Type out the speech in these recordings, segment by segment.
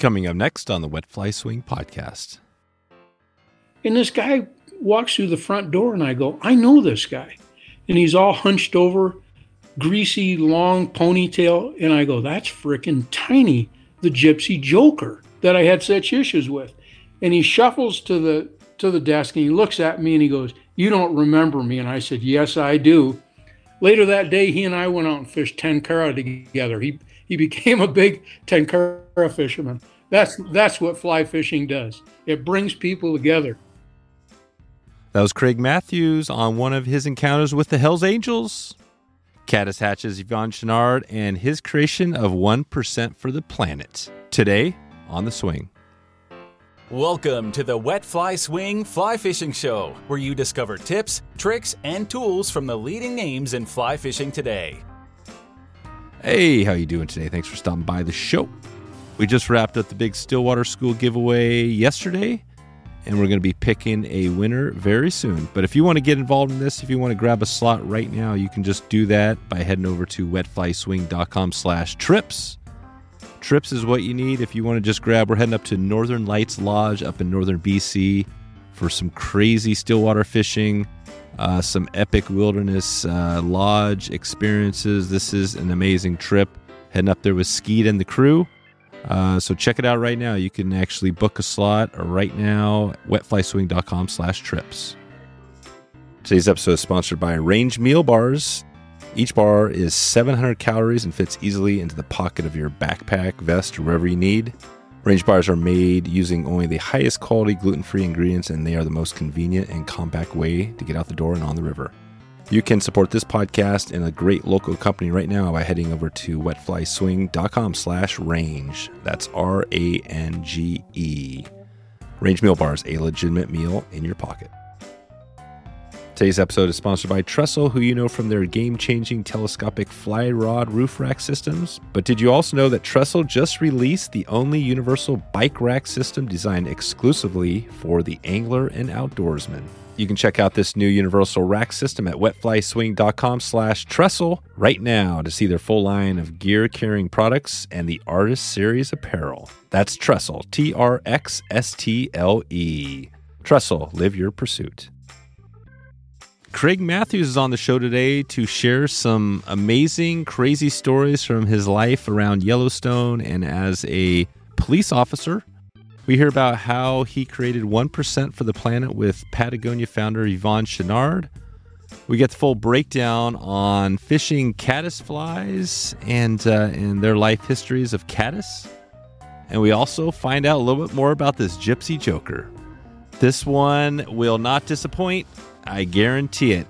Coming up next on the Wet Fly Swing podcast. And this guy walks through the front door, and I go, I know this guy. And he's all hunched over, greasy, long ponytail. And I go, that's frickin' Tiny, the gypsy joker that I had such issues with. And he shuffles to the to the desk and he looks at me and he goes, You don't remember me? And I said, Yes, I do. Later that day, he and I went out and fished tenkara together. He he became a big tenkara fisherman. That's that's what fly fishing does. It brings people together. That was Craig Mathews on one of his encounters with the Hells Angels. Caddis Hatches Yvon Chouinard and his creation of 1% for the planet. Today on The Swing. Welcome to the Wet Fly Swing Fly Fishing Show, where you discover tips, tricks, and tools from the leading names in fly fishing today. Hey, how you doing today? Thanks for stopping by the show. We just wrapped up the big Stillwater School giveaway yesterday, and we're going to be picking a winner very soon. But if you want to get involved in this, if you want to grab a slot right now, you can just do that by heading over to wetflyswing.com slash trips. Trips is what you need if you want to just grab. We're heading up to Northern Lights Lodge up in northern BC for some crazy stillwater fishing, uh, some epic wilderness uh, lodge experiences. This is an amazing trip. Heading up there with Skeet and the crew. Uh, so check it out right now. You can actually book a slot right now. Wetflyswing.com slash trips. Today's episode is sponsored by Range Meal Bars. Each bar is 700 calories and fits easily into the pocket of your backpack, vest, or wherever you need. Range bars are made using only the highest quality gluten free ingredients, and they are the most convenient and compact way to get out the door and on the river. You can support this podcast and a great local company right now by heading over to wetflyswing.com slash range. That's R A N G E. Range Meal Bars, a legitimate meal in your pocket. Today's episode is sponsored by Trxstle, who you know from their game changing telescopic fly rod roof rack systems. But did you also know that Trxstle just released the only universal bike rack system designed exclusively for the angler and outdoorsman? You can check out this new universal rack system at wetflyswing.com slash trxstle right now to see their full line of gear carrying products and the Artist Series apparel. That's Trxstle, T R X S T L E. Trxstle, live your pursuit. Craig Mathews is on the show today to share some amazing, crazy stories from his life around Yellowstone and as a police officer. We hear about how he created 1% for the planet with Patagonia founder Yvon Chouinard. We get the full breakdown on fishing caddis flies and, uh, and their life histories of caddis. And we also find out a little bit more about this gypsy joker. This one will not disappoint. I guarantee it.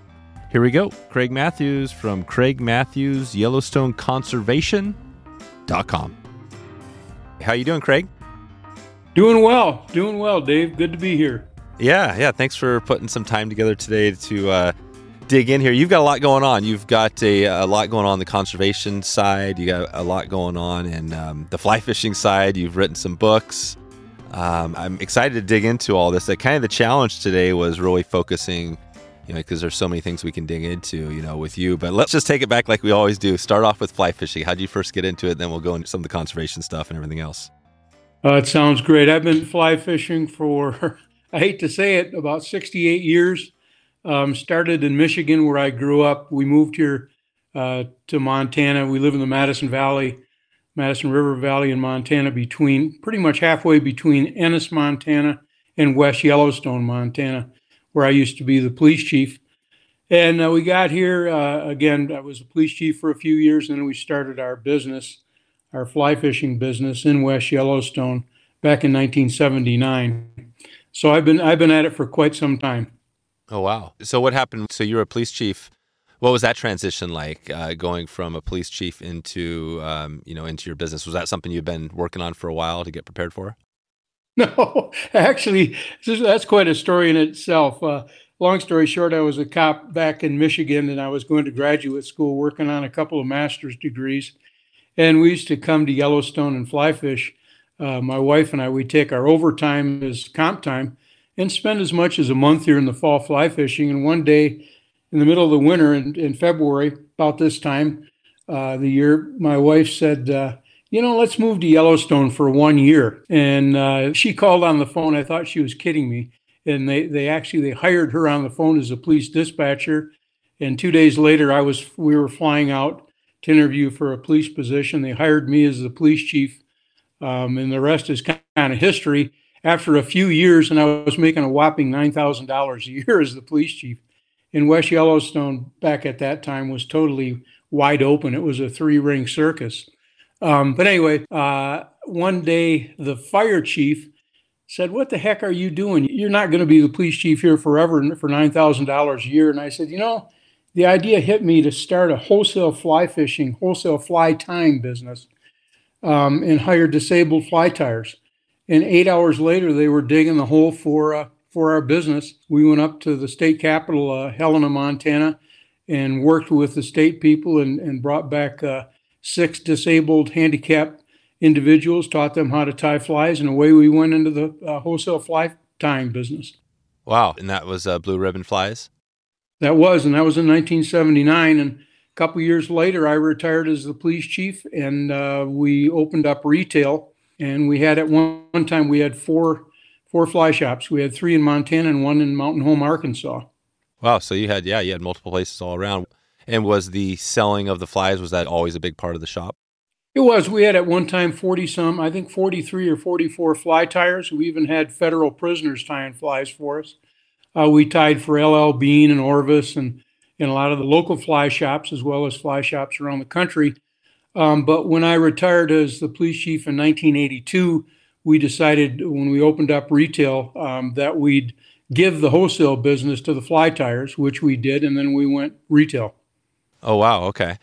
Here we go. Craig Mathews from Craig Mathews Yellowstone Conservation.com. How you doing, Craig? Doing well. Doing well, Dave. Good to be here. Yeah, yeah. Thanks for putting some time together today to uh, dig in here. You've got a lot going on. You've got a, a, lot going on the conservation side. You got a lot going on in um, the fly fishing side. You've written some books. Um, I'm excited to dig into all this. That kind of the challenge today was really focusing, you know, because there's so many things we can dig into, you know, with you. But let's just take it back like we always do. Start off with fly fishing. How did you first get into it? Then we'll go into some of the conservation stuff and everything else. Uh, it sounds great. I've been fly fishing for, I hate to say it, about 68 years. Um, started in Michigan where I grew up. We moved here uh, to Montana. We live in the Madison Valley Madison River Valley in Montana, between pretty much halfway between Ennis, Montana, and West Yellowstone, Montana, where I used to be the police chief. And uh, we got here uh, again. I was a police chief for a few years, and then we started our business, our fly fishing business in West Yellowstone back in 1979. So I've been I've been at it for quite some time. Oh wow! So what happened? So you were a police chief what was that transition like, uh, going from a police chief into um, you know into your business? Was that something you've been working on for a while to get prepared for? No, actually, that's quite a story in itself. Uh, long story short, I was a cop back in Michigan, and I was going to graduate school, working on a couple of master's degrees. And we used to come to Yellowstone and fly fish. Uh, my wife and I, we take our overtime as comp time and spend as much as a month here in the fall fly fishing. And one day, in the middle of the winter in, in February, about this time uh, the year, my wife said, uh, you know, let's move to Yellowstone for one year. And uh, she called on the phone. I thought she was kidding me. And they, they actually they hired her on the phone as a police dispatcher. And two days later, I was we were flying out to interview for a police position. They hired me as the police chief, um, and the rest is kind of history. After a few years, and I was making a whopping nine thousand dollars a year as the police chief. In West Yellowstone, back at that time, was totally wide open. It was a three ring circus. Um, but anyway, uh, one day the fire chief said, What the heck are you doing? You're not going to be the police chief here forever for $9,000 a year. And I said, You know, the idea hit me to start a wholesale fly fishing, wholesale fly tying business um, and hire disabled fly tyers. And eight hours later, they were digging the hole for, uh, for our business. We went up to the state capital, uh, Helena, Montana, and worked with the state people and, and brought back uh, six disabled, handicapped individuals, taught them how to tie flies, and away we went into the uh, wholesale fly tying business. Wow. And that was uh, Blue Ribbon Flies? That was, and that was in 1979. And a couple years later, I retired as the police chief, and uh, we opened up retail. And we had at one, one time we had four four fly shops. We had three in Montana and one in Mountain Home, Arkansas. Wow. So you had yeah, you had multiple places all around. And was the selling of the flies was that always a big part of the shop? It was. We had at one time 40 some, I think 43 or 44 fly tyers. We even had federal prisoners tying flies for us. Uh, we tied for LL Bean and Orvis and, and a lot of the local fly shops as well as fly shops around the country. Um, but when I retired as the police chief in 1982, we decided when we opened up retail um, that we'd give the wholesale business to the fly tyers, which we did, and then we went retail. Oh wow, okay.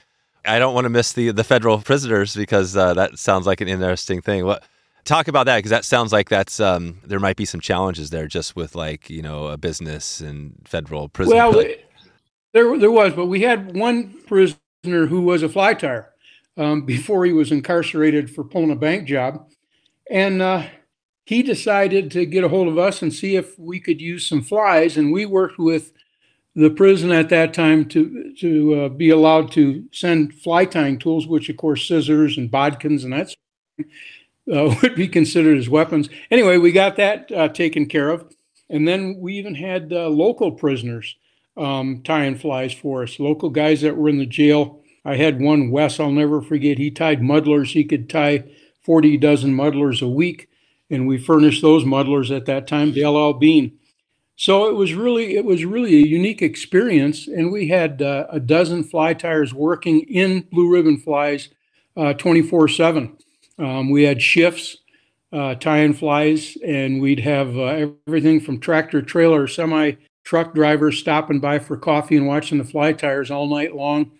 I don't want to miss the the federal prisoners because uh, that sounds like an interesting thing. What talk about that because that sounds like that's um, there might be some challenges there just with like you know a business and federal prison. Well, there there was, but we had one prisoner who was a fly tyer um, before he was incarcerated for pulling a bank job, and uh, he decided to get a hold of us and see if we could use some flies, and we worked with the prison at that time to to uh, be allowed to send fly tying tools, which of course scissors and bodkins and that uh, would be considered as weapons. Anyway, we got that uh, taken care of, and then we even had uh, local prisoners um, tying flies for us. Local guys that were in the jail. I had one Wes, I'll never forget. He tied muddlers. He could tie forty dozen muddlers a week, and we furnished those muddlers at that time to LL Bean so it was really it was really a unique experience, and we had uh, a dozen fly tyers working in blue ribbon flies, twenty four seven. Um, we had shifts, uh, tying flies, and we'd have uh, everything from tractor trailer, semi truck drivers stopping by for coffee and watching the fly tyers all night long,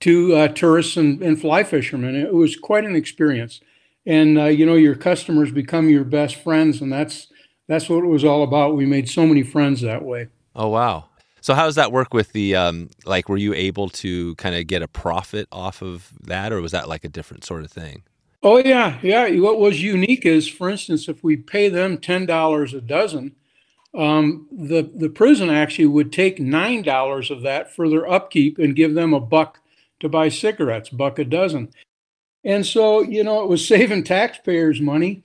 to uh, tourists and, and, fly fishermen. It was quite an experience, and uh, you know your customers become your best friends, and that's that's what it was all about. We made so many friends that way. Oh wow! So how does that work with the um, like? Were you able to kind of get a profit off of that, or was that like a different sort of thing? Oh yeah, yeah. What was unique is, for instance, if we pay them ten dollars a dozen, um, the the prison actually would take nine dollars of that for their upkeep and give them a buck to buy cigarettes, buck a dozen. And so, you know, it was saving taxpayers money.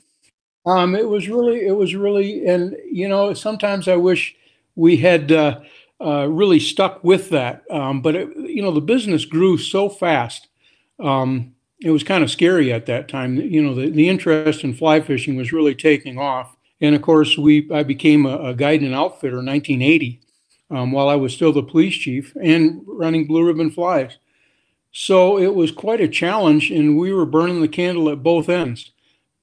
Um, it was really, it was really, and you know, sometimes I wish we had uh, uh, really stuck with that. Um, but it, you know, the business grew so fast. Um, it was kind of scary at that time. You know, the, the interest in fly fishing was really taking off. And of course, we I became a, a guide and outfitter in 1980 um, while I was still the police chief and running Blue Ribbon Flies. So it was quite a challenge, and we were burning the candle at both ends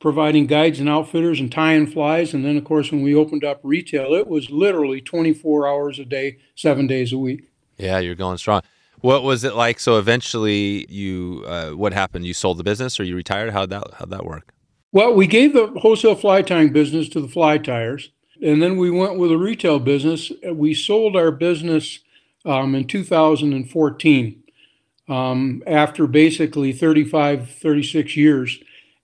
providing guides and outfitters and tying flies. And then, of course, when we opened up retail, it was literally 24 hours a day, seven days a week. Yeah, you're going strong. What was it like? So eventually, you uh, what happened? You sold the business, or you retired? How'd that how'd that work? Well, we gave the wholesale fly tying business to the fly tyers, and then we went with a retail business. We sold our business um, in 2014 um, after basically 35, 36 years.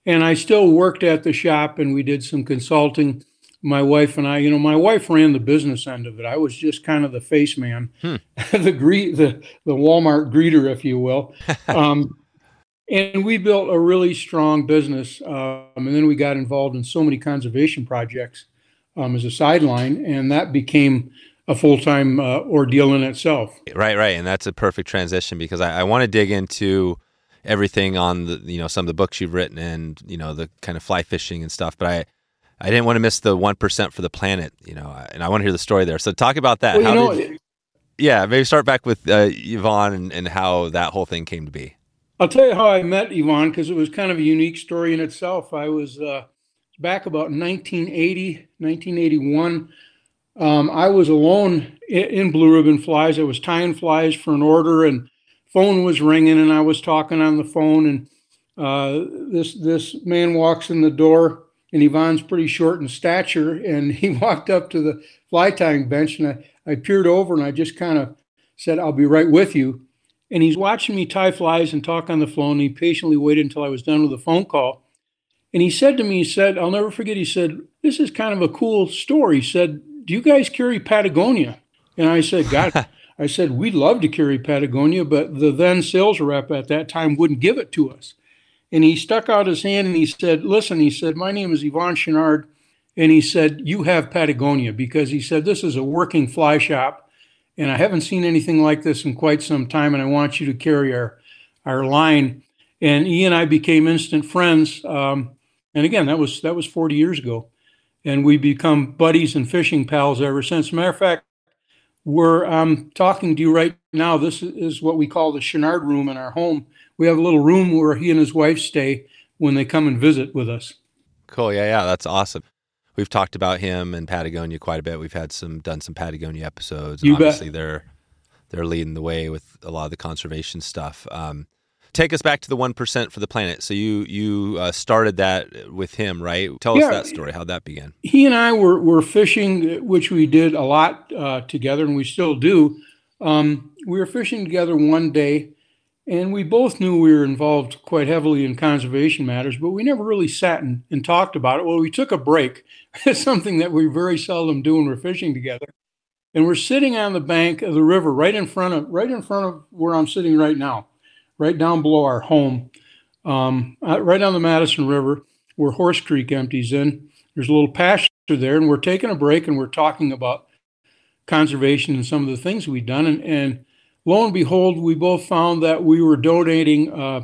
And I still worked at the shop and we did some consulting. My wife and I, you know, my wife ran the business end of it. I was just kind of the face man, hmm. the greet, the the Walmart greeter, if you will. um, And we built a really strong business. Um, and then we got involved in so many conservation projects um, as a sideline, and that became a full time uh, ordeal in itself. Right, right, and that's a perfect transition because I, I want to dig into everything on the you know some of the books you've written and you know the kind of fly fishing and stuff, but I. I didn't want to miss the one percent for the planet, you know, and I want to hear the story there. So talk about that. Well, you know, did, yeah, maybe start back with uh, Yvon and, and how that whole thing came to be. I'll tell you how I met Yvon because it was kind of a unique story in itself. I was uh, back about 1980, 1981. Um, I was alone in, in, Blue Ribbon Flies. I was tying flies for an order, and phone was ringing, and I was talking on the phone. And uh, this this man walks in the door, and Yvon's pretty short in stature, and he walked up to the fly tying bench, and I, I peered over, and I just kind of said, "I'll be right with you." And he's watching me tie flies and talk on the phone. And he patiently waited until I was done with the phone call. And he said to me, he said, I'll never forget, he said, This is kind of a cool story. He said, Do you guys carry Patagonia? And I said, God, I said, We'd love to carry Patagonia, but the then sales rep at that time wouldn't give it to us. And he stuck out his hand and he said, Listen, he said, My name is Yvon Chouinard. And he said, You have Patagonia because he said, This is a working fly shop and I haven't seen anything like this in quite some time, and I want you to carry our our line. And he and I became instant friends. Um, and again, that was that was 40 years ago, and we've become buddies and fishing pals ever since. Matter of fact, we're um, talking to you right now. This is what we call the Chouinard room in our home. We have a little room where he and his wife stay when they come and visit with us. Cool. Yeah, yeah, that's awesome we've talked about him and Patagonia quite a bit. We've had some done some Patagonia episodes. You obviously, bet. they're they're leading the way with a lot of the conservation stuff. Um, take us back to the one percent for the planet. So you you uh, started that with him, right? Tell yeah, us that story. How that began? He and I were were fishing, which we did a lot uh, together, and we still do. Um, we were fishing together one day and we both knew we were involved quite heavily in conservation matters, but we never really sat and, and talked about it. Well, we took a break. It's something that we very seldom do when we're fishing together. And we're sitting on the bank of the river right in front of right in front of where I'm sitting right now, right down below our home, um, uh, right on the Madison River, where Horse Creek empties in. There's a little pasture there, and we're taking a break and we're talking about conservation and some of the things we've done. And, and lo and behold, we both found that we were donating uh,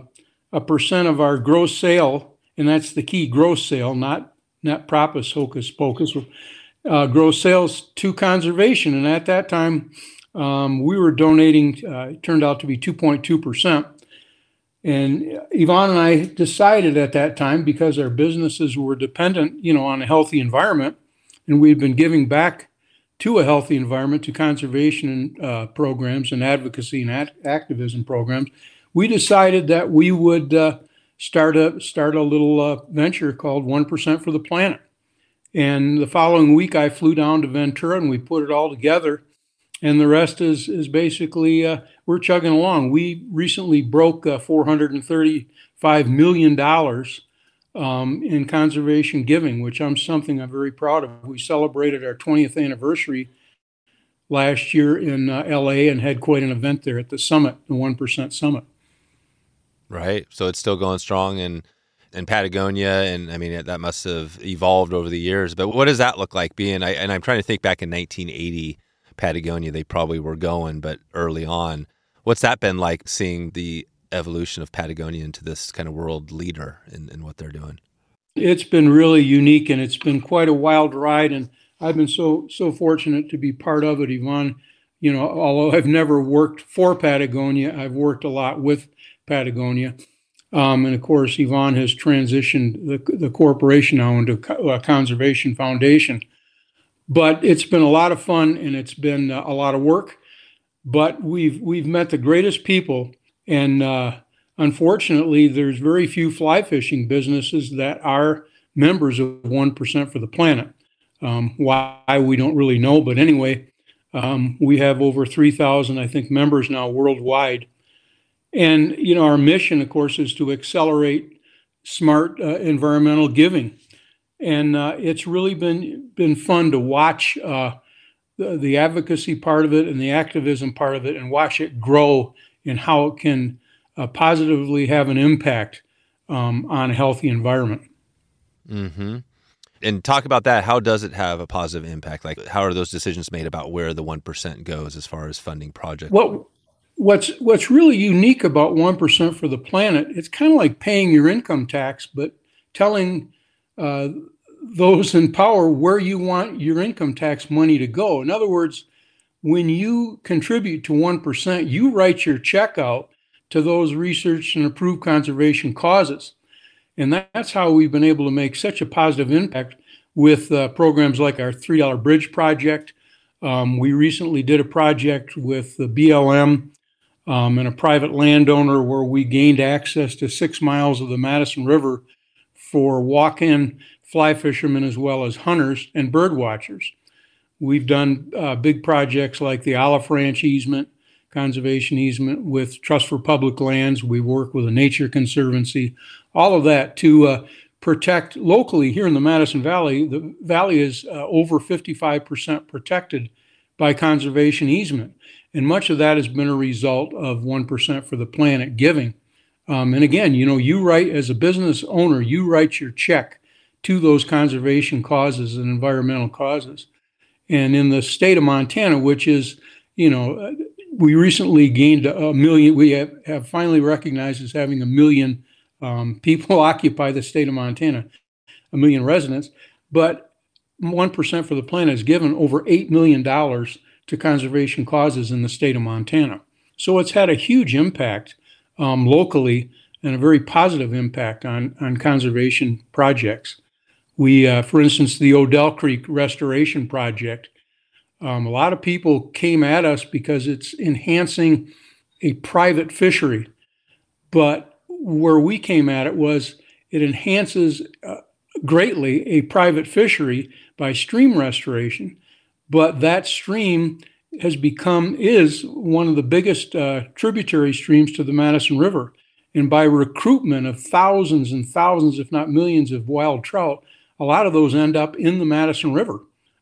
a percent of our gross sale, and that's the key gross sale, not net profits, hocus pocus, uh, gross sales to conservation. And at that time, um, we were donating, uh, it turned out to be 2.2%. And Yvon and I decided at that time, because our businesses were dependent, you know, on a healthy environment, and we'd been giving back to a healthy environment, to conservation uh, programs and advocacy and activism programs, we decided that we would uh, start a start a little uh, venture called One Percent for the Planet. And the following week, I flew down to Ventura and we put it all together. And the rest is is basically uh, we're chugging along. We recently broke uh, 435 million dollars um, in conservation giving, which I'm something I'm very proud of. We celebrated our 20th anniversary last year in uh, LA and had quite an event there at the summit, the 1% summit. Right. So it's still going strong and in Patagonia, and I mean that must have evolved over the years. But what does that look like? Being, I, and I'm trying to think back in 1980, Patagonia, they probably were going, but early on, what's that been like? Seeing the evolution of Patagonia into this kind of world leader in, in what they're doing? It's been really unique and it's been quite a wild ride. And I've been so so fortunate to be part of it, Yvon. You know, although I've never worked for Patagonia, I've worked a lot with Patagonia. Um, and of course, Yvon has transitioned the, the corporation now into a conservation foundation. But it's been a lot of fun and it's been a lot of work. But we've we've met the greatest people and uh, unfortunately, there's very few fly fishing businesses that are members of 1% for the planet. Um, why we don't really know, but anyway, um, we have over 3,000, I think, members now worldwide. And you know, our mission, of course, is to accelerate smart uh, environmental giving, and uh, it's really been been fun to watch uh, the, the advocacy part of it and the activism part of it, and watch it grow and how it can uh, positively have an impact um, on a healthy environment. Mm-hmm. And talk about that. How does it have a positive impact? Like, how are those decisions made about where the one percent goes as far as funding projects? Well, what's what's really unique about one percent for the planet? It's kind of like paying your income tax, but telling uh, those in power where you want your income tax money to go. In other words, when you contribute to 1%, you write your check out to those research and approved conservation causes. And that's how we've been able to make such a positive impact with uh, programs like our $3 Bridge Project. Um, we recently did a project with the BLM um, and a private landowner where we gained access to six miles of the Madison River for walk in fly fishermen as well as hunters and bird watchers. We've done uh, big projects like the Olive Ranch easement, conservation easement with Trust for Public Lands. We work with a nature conservancy, all of that to uh, protect locally here in the Madison Valley. The valley is uh, over 55% protected by conservation easement. And much of that has been a result of 1% for the planet giving. Um, and again, you know, you write as a business owner, you write your check to those conservation causes and environmental causes. And in the state of Montana, which is, you know, we recently gained a million, we have, have finally recognized as having a million um, people occupy the state of Montana, a million residents. But 1% for the planet has given over $8 million to conservation causes in the state of Montana. So it's had a huge impact um, locally and a very positive impact on, on conservation projects. We, uh, for instance, the Odell Creek Restoration Project. Um, a lot of people came at us because it's enhancing a private fishery. But where we came at it was it enhances uh, greatly a private fishery by stream restoration. But that stream has become, is one of the biggest uh, tributary streams to the Madison River. And by recruitment of thousands and thousands, if not millions, of wild trout, a lot of those end up in the Madison River.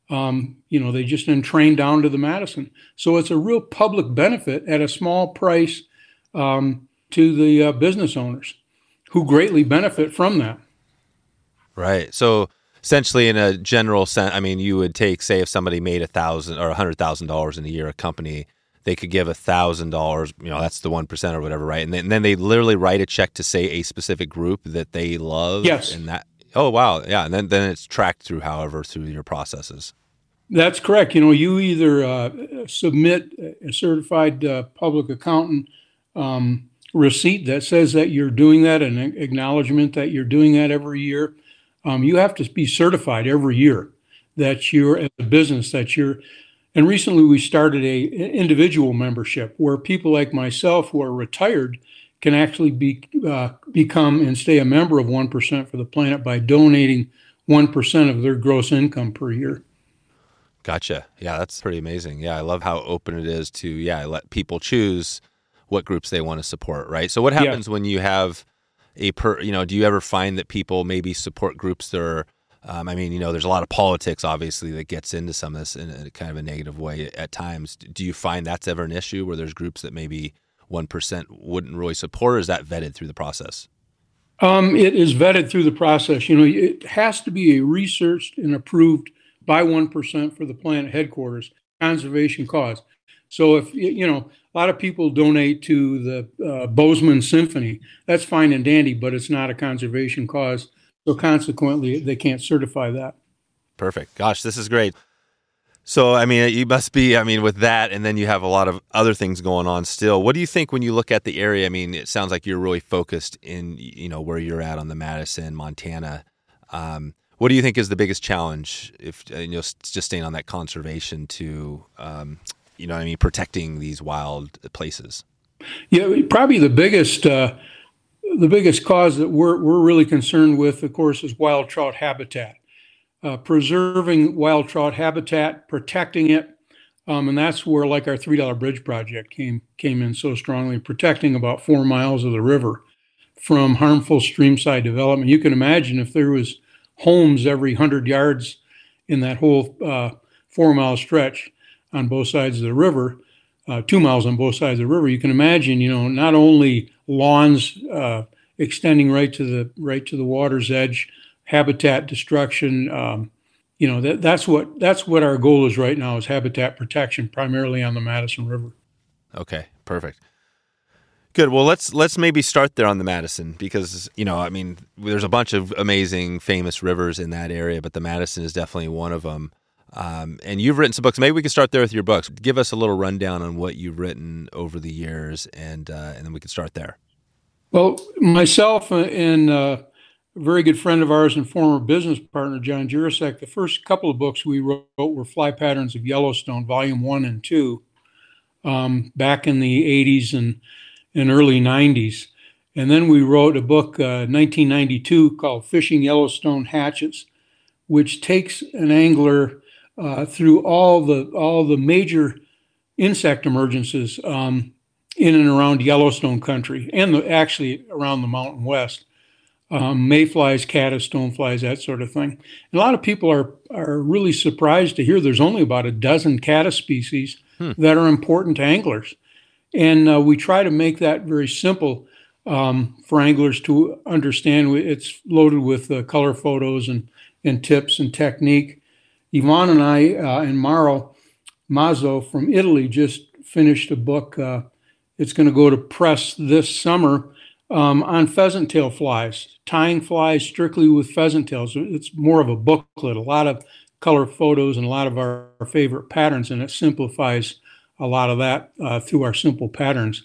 Um, you know, they just entrain down to the Madison. So it's a real public benefit at a small price um, to the uh, business owners who greatly benefit from that. Right. So essentially, in a general sense, I mean, you would take, say, if somebody made a thousand or a hundred thousand dollars in a year, a company, they could give a thousand dollars. You know, that's the one percent or whatever, right? And then, and then they literally write a check to say a specific group that they love. Yes. And that Oh wow, yeah, and then then it's tracked through, however, through your processes. That's correct. You know, you either uh, submit a certified uh, public accountant um, receipt that says that you're doing that, an acknowledgement that you're doing that every year. Um, you have to be certified every year that you're a business that you're. And recently, we started a individual membership where people like myself who are retired can actually be uh, become and stay a member of 1% for the planet by donating 1% of their gross income per year. Gotcha. Yeah, that's pretty amazing. Yeah, I love how open it is to yeah, let people choose what groups they want to support, right? So what happens yeah. when you have a per, you know, do you ever find that people maybe support groups that are um, I mean, you know, there's a lot of politics, obviously, that gets into some of this in a kind of a negative way at times. Do you find that's ever an issue where there's groups that maybe 1% wouldn't really support, or is that vetted through the process? Um, it is vetted through the process. You know, it has to be researched and approved by 1% for the planet headquarters conservation cause. So if, you know, a lot of people donate to the uh, Bozeman Symphony, that's fine and dandy, but it's not a conservation cause. So consequently, they can't certify that. Perfect. Gosh, this is great. So, I mean, you must be, I mean, with that, and then you have a lot of other things going on still. What do you think when you look at the area? I mean, it sounds like you're really focused in, you know, where you're at on the Madison, Montana. Um, what do you think is the biggest challenge if, uh, you know, just staying on that conservation to, um, you know, I mean, protecting these wild places? Yeah, probably the biggest, uh, the biggest cause that we're, we're really concerned with, of course, is wild trout habitat uh, preserving wild trout habitat, protecting it, um, and that's where like our three dollar bridge project came came in so strongly, protecting about four miles of the river from harmful streamside development. You can imagine if there was homes every hundred yards in that whole uh, four mile stretch on both sides of the river, uh, two miles on both sides of the river. You can imagine, you know, not only lawns uh, extending right to the right to the water's edge, habitat destruction. Um, you know that that's what that's what our goal is right now is habitat protection, primarily on the Madison River. Okay, perfect. Good. Well, let's let's maybe start there on the Madison because you know, I mean, there's a bunch of amazing, famous rivers in that area, but the Madison is definitely one of them. Um, and you've written some books. Maybe we can start there with your books. Give us a little rundown on what you've written over the years, and uh, and then we can start there. Well, myself and uh, a very good friend of ours and former business partner, John Juracek, the first couple of books we wrote were Fly Patterns of Yellowstone, Volume One and Two, um, back in the '80s and and early 90s. And then we wrote a book, uh, 1992, called Fishing Yellowstone Hatches, which takes an angler uh, through all the all the major insect emergences um, in and around Yellowstone country, and the, actually around the Mountain West. Um, mayflies, caddis, stoneflies, that sort of thing. And a lot of people are are really surprised to hear there's only about a dozen caddis species hmm. that are important to anglers. And uh, we try to make that very simple um, for anglers to understand. It's loaded with uh, color photos and, and tips and technique. Yvon and I uh, and Mauro Mazzo from Italy just finished a book. Uh, it's going to go to press this summer um, on pheasant tail flies, tying flies strictly with pheasant tails. It's more of a booklet, a lot of color photos and a lot of our, our favorite patterns, and it simplifies a lot of that uh, through our simple patterns.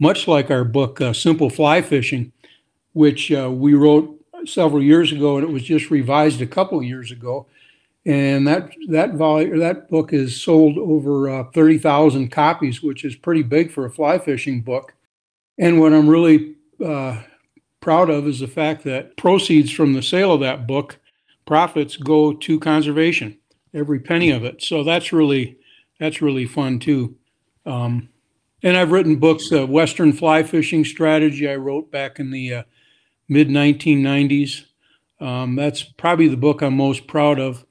Much like our book, uh, Simple Fly Fishing, which uh, we wrote several years ago, and it was just revised a couple years ago. And that that volume, that book is sold over uh, thirty thousand copies, which is pretty big for a fly fishing book. And what I'm really proud of is the fact that proceeds from the sale of that book, profits go to conservation, every penny of it. So that's really that's really fun too. Um, and I've written books, uh, Western Fly Fishing Strategy, I wrote back in the uh, mid 1990s. Um, that's probably the book I'm most proud of.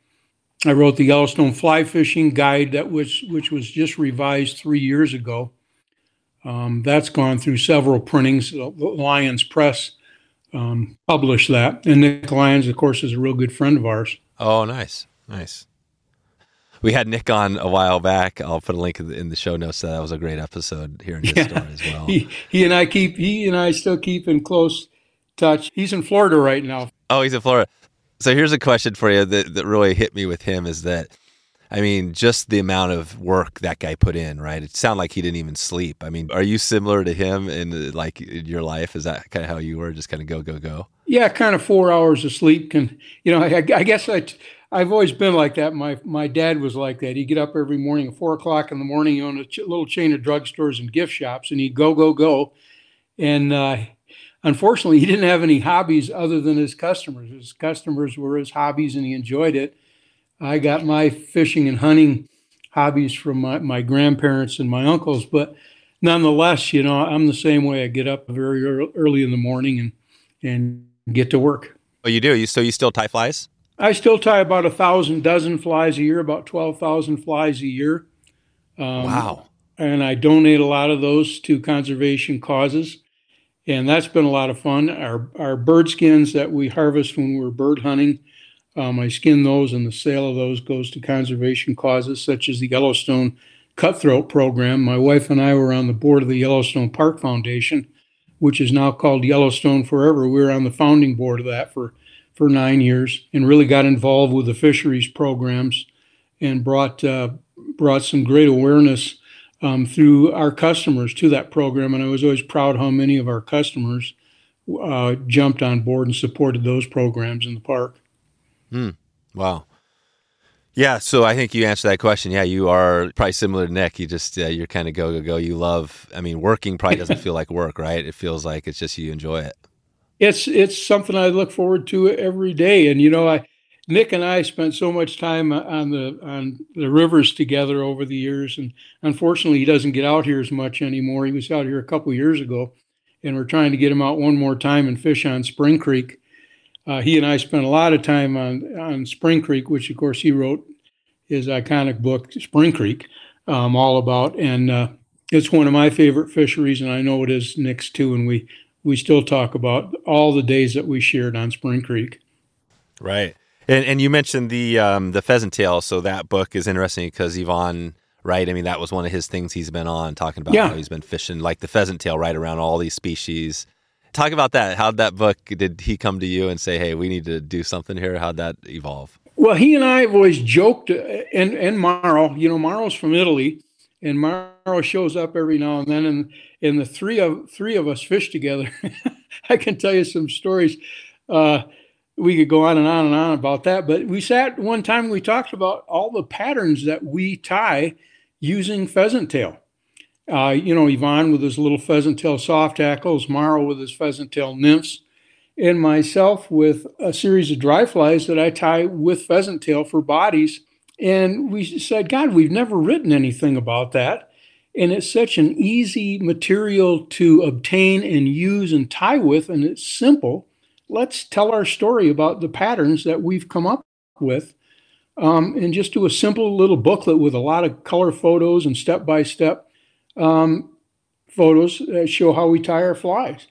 I wrote the Yellowstone Fly Fishing Guide, that was which was just revised three years ago. Um, that's gone through several printings. Lyons Press um, published that, and Nick Lyons, of course, is a real good friend of ours. Oh, nice, nice we had Nick on a while back. I'll put a link in the show notes. That was a great episode hearing his yeah. story as well. He, he and I keep he and I still keep in close touch. He's in Florida right now. Oh, he's in Florida. So here's a question for you that, that really hit me with him is that I mean, just the amount of work that guy put in, right? It sounded like he didn't even sleep. I mean, are you similar to him in like in your life? Is that kind of how you were? Just kind of go, go, go? Yeah, kind of four hours of sleep can, you know, I, I guess I, I've always been like that. My my dad was like that. He'd get up every morning at four o'clock in the morning. Owned a ch- little chain of drugstores and gift shops, and he'd go go go. And uh, unfortunately, he didn't have any hobbies other than his customers. His customers were his hobbies, and he enjoyed it. I got my fishing and hunting hobbies from my, my grandparents and my uncles, but nonetheless, you know, I'm the same way. I get up very early in the morning and and get to work. Oh, you do? You so you still tie flies? I still tie about a thousand dozen flies a year, about 12,000 flies a year. Um, wow. And I donate a lot of those to conservation causes. And that's been a lot of fun. Our, our bird skins that we harvest when we're bird hunting, um, I skin those, and the sale of those goes to conservation causes such as the Yellowstone Cutthroat Program. My wife and I were on the board of the Yellowstone Park Foundation, which is now called Yellowstone Forever. We were on the founding board of that for for nine years and really got involved with the fisheries programs and brought uh, brought some great awareness um, through our customers to that program. And I was always proud how many of our customers uh, jumped on board and supported those programs in the park. Hmm. Wow. Yeah, so I think you answered that question. Yeah, you are probably similar to Nick. You just uh, you're kind of go go go. You love. I mean, working probably doesn't feel like work, right? It feels like it's just you enjoy it it's it's something I look forward to every day. And you know, I Nick and I spent so much time on the on the rivers together over the years, and unfortunately, he doesn't get out here as much anymore. He was out here a couple years ago, and we're trying to get him out one more time and fish on Spring Creek. Uh, he and I spent a lot of time on on Spring Creek, which of course he wrote his iconic book Spring Creek, um, all about. And uh, it's one of my favorite fisheries, and I know it is Nick's too. And we we still talk about all the days that we shared on Spring Creek. Right, and and you mentioned the um, the pheasant tail. So that book is interesting because Yvon right? I mean, that was one of his things he's been on talking about Yeah. how he's been fishing like the pheasant tail right around all these species. Talk about that. How'd that book? Did he come to you and say, "Hey, we need to do something here"? How'd that evolve? Well, he and I have always joked, uh, and and Mauro, you know, Mauro's from Italy, and Mauro shows up every now and then, and and the three of three of us fish together. I can tell you some stories. Uh, we could go on and on and on about that, but we sat one time. We talked about all the patterns that we tie using pheasant tail. Uh, you know, Yvon with his little pheasant tail soft tackles, Mauro with his pheasant tail nymphs, and myself with a series of dry flies that I tie with pheasant tail for bodies. And we said, God, we've never written anything about that. And it's such an easy material to obtain and use and tie with, and it's simple. Let's tell our story about the patterns that we've come up with um, and just do a simple little booklet with a lot of color photos and step by step photos that show how we tie our flies.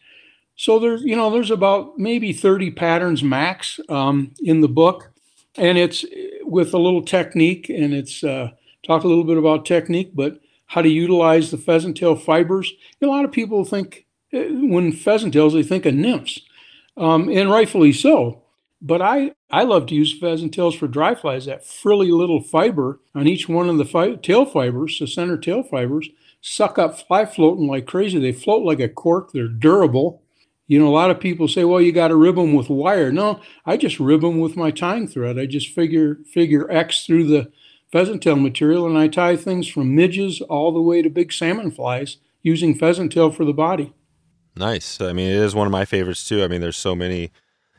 So there's, you know, there's about maybe 30 patterns max um, in the book, and it's with a little technique, and it's uh, talk a little bit about technique, but how to utilize the pheasant tail fibers. A lot of people think uh, when pheasant tails, they think of nymphs, um, and rightfully so. But I, I love to use pheasant tails for dry flies. That frilly little fiber on each one of the fi- tail fibers, the center tail fibers, suck up fly floating like crazy. They float like a cork. They're durable. You know, a lot of people say, "Well, you got to rib them with wire." No, I just rib them with my tying thread. I just figure figure X through the pheasant tail material, and I tie things from midges all the way to big salmon flies using pheasant tail for the body. Nice. I mean, it is one of my favorites too. I mean, there's so many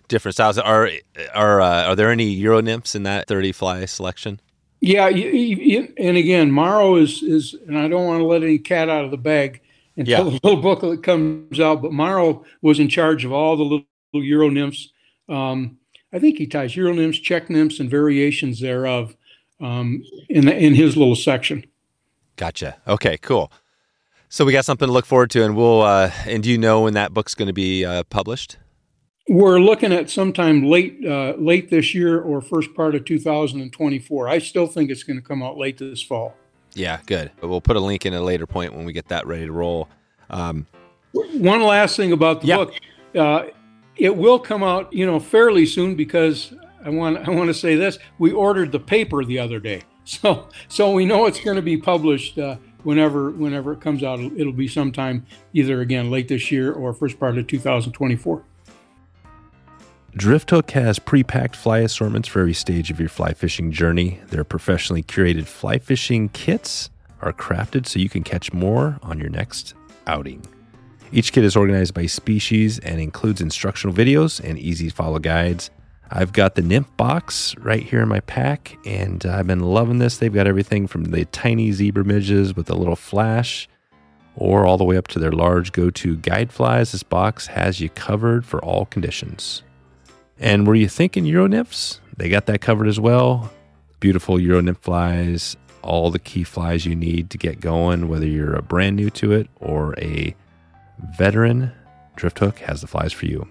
different styles. Are are uh, are there any Euro nymphs in that 30 fly selection? Yeah, you, you, and again, Mauro is is, and I don't want to let any cat out of the bag until Yeah. the little booklet comes out. But Mauro was in charge of all the little, Euro nymphs. Um, I think he ties Euro nymphs, Czech nymphs, and variations thereof um, in the, in his little section. Gotcha. Okay, cool. So we got something to look forward to, and we'll. Uh, and do you know when that book's going to be uh, published? We're looking at sometime late uh, late this year or first part of 2024. I still think it's going to come out late this fall. Yeah, good. But we'll put a link in at a later point when we get that ready to roll. Um, One last thing about the Yeah. book, uh, it will come out, you know, fairly soon because I want I want to say this: we ordered the paper the other day, so so we know it's going to be published uh, whenever whenever it comes out. It'll, it'll be sometime either again late this year or first part of 2024. Drifthook has pre-packed fly assortments for every stage of your fly fishing journey. Their professionally curated fly fishing kits are crafted so you can catch more on your next outing. Each kit is organized by species and includes instructional videos and easy to follow guides. I've got the nymph box right here in my pack, and I've been loving this. They've got everything from the tiny zebra midges with a little flash or all the way up to their large go to guide flies. This box has you covered for all conditions. And were you thinking Euro nymphs? They got that covered as well. Beautiful Euro nymph flies, all the key flies you need to get going, whether you're a brand new to it or a veteran. Drifthook has the flies for you.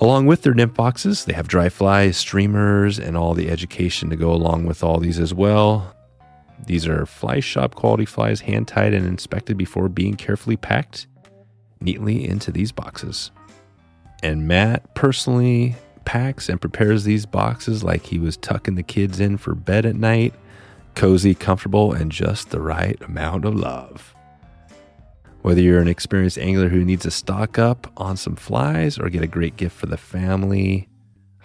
Along with their nymph boxes, they have dry flies, streamers, and all the education to go along with all these as well. These are fly shop quality flies, hand tied and inspected before being carefully packed neatly into these boxes. And Matt personally packs and prepares these boxes like he was tucking the kids in for bed at night, cozy, comfortable, and just the right amount of love. Whether you're an experienced angler who needs to stock up on some flies or get a great gift for the family,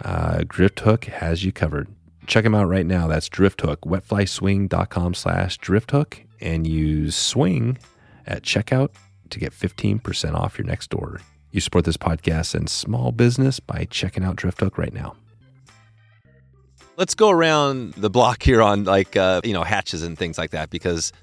uh, Drifthook has you covered. Check them out right now. That's Drifthook, wetflyswing.com slash drifthook, and use swing at checkout to get 15% off your next order. You support this podcast and small business by checking out Drift Hook right now. Let's go around the block here on like uh, you know hatches and things like that because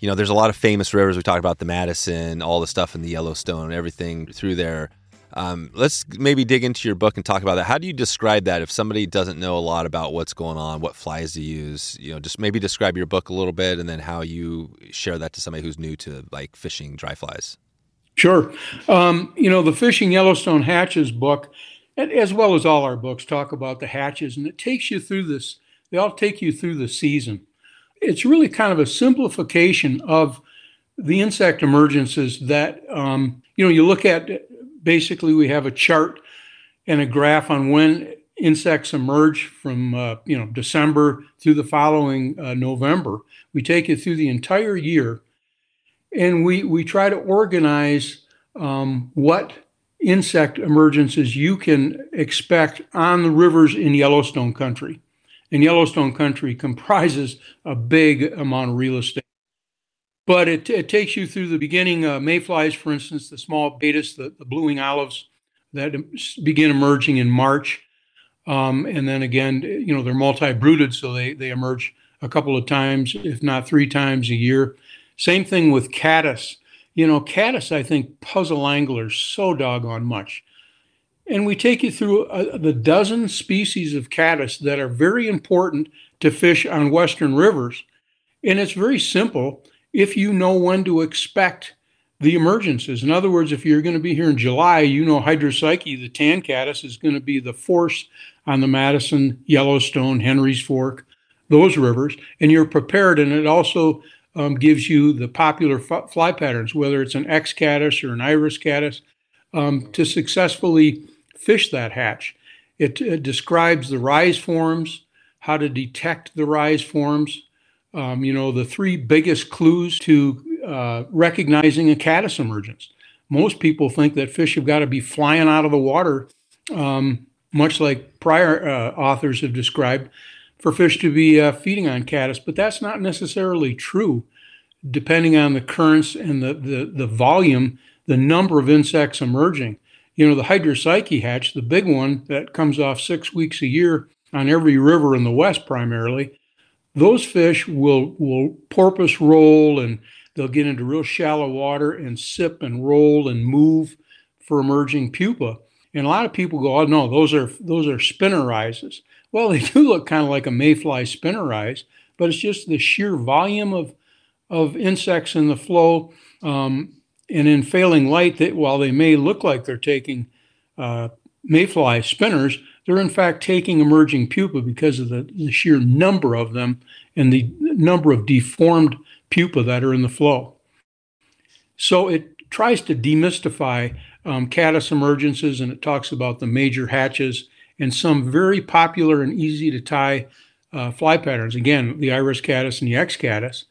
you know there's a lot of famous rivers. We talked about the Madison, all the stuff in the Yellowstone, everything through there. Um, let's maybe dig into your book and talk about that. How do you describe that if somebody doesn't know a lot about what's going on, what flies to use? You know, just maybe describe your book a little bit, and then how you share that to somebody who's new to like fishing dry flies. Sure. Um, you know, the Fishing Yellowstone Hatches book, as well as all our books, talk about the hatches, and it takes you through this. They all take you through the season. It's really kind of a simplification of the insect emergences that um, you know you look at basically we have a chart and a graph on when insects emerge from uh, you know December through the following uh, November. We take you through the entire year, and we we try to organize um, what insect emergences you can expect on the rivers in Yellowstone country. And Yellowstone country comprises a big amount of real estate. But it, it takes you through the beginning. Uh, mayflies, for instance, the small baetis, the, the blue-wing olives that begin emerging in March. Um, and then again, you know, they're multi-brooded, so they, they emerge a couple of times, if not three times a year. Same thing with caddis. You know, caddis, I think, puzzle anglers so doggone much. And we take you through a, the dozen species of caddis that are very important to fish on Western rivers. And it's very simple if you know when to expect the emergences. In other words, if you're going to be here in July, you know Hydropsyche, the tan caddis, is going to be the force on the Madison, Yellowstone, Henry's Fork, those rivers, and you're prepared. And it also um, gives you the popular f- fly patterns, whether it's an X caddis or an iris caddis, um, to successfully fish that hatch. It, it describes the rise forms, how to detect the rise forms, um, you know, the three biggest clues to uh, recognizing a caddis emergence. Most people think that fish have got to be flying out of the water, um, much like prior uh, authors have described, for fish to be uh, feeding on caddis, but that's not necessarily true. Depending on the currents and the, the, the volume, the number of insects emerging. You know, the hydropsyche hatch, the big one that comes off six weeks a year on every river in the West primarily, those fish will will porpoise roll and they'll get into real shallow water and sip and roll and move for emerging pupa. And a lot of people go, "Oh no, those are those are spinner rises." Well, they do look kind of like a mayfly spinner rise, but it's just the sheer volume of of insects in the flow. Um, and in failing light, that while they may look like they're taking uh, mayfly spinners, they're in fact taking emerging pupa because of the, the sheer number of them and the number of deformed pupa that are in the flow. So it tries to demystify um, caddis emergences and it talks about the major hatches and some very popular and easy to tie uh, fly patterns. Again, the iris caddis and the X caddis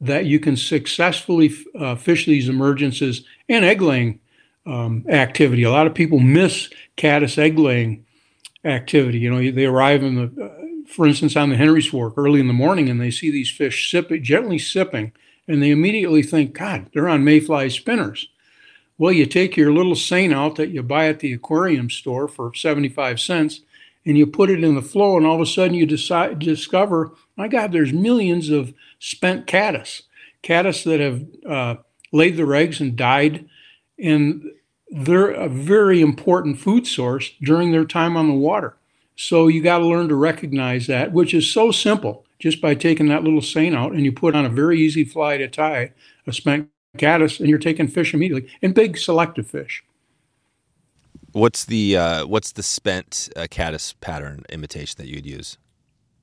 that you can successfully uh, fish these emergences and egg laying um, activity. A lot of people miss caddis egg laying activity. You know, they arrive in the, uh, for instance, on the Henry's Fork early in the morning, and they see these fish sipping, gently sipping, and they immediately think, God, they're on mayfly spinners. Well, you take your little seine out that you buy at the aquarium store for 75 cents, and you put it in the flow, and all of a sudden you decide discover, my God, there's millions of spent caddis, caddis that have uh, laid their eggs and died, and they're a very important food source during their time on the water. So you got to learn to recognize that, which is so simple just by taking that little seine out and you put on a very easy fly to tie a spent caddis and you're taking fish immediately and big selective fish. What's the uh, what's the spent uh, caddis pattern imitation that you'd use?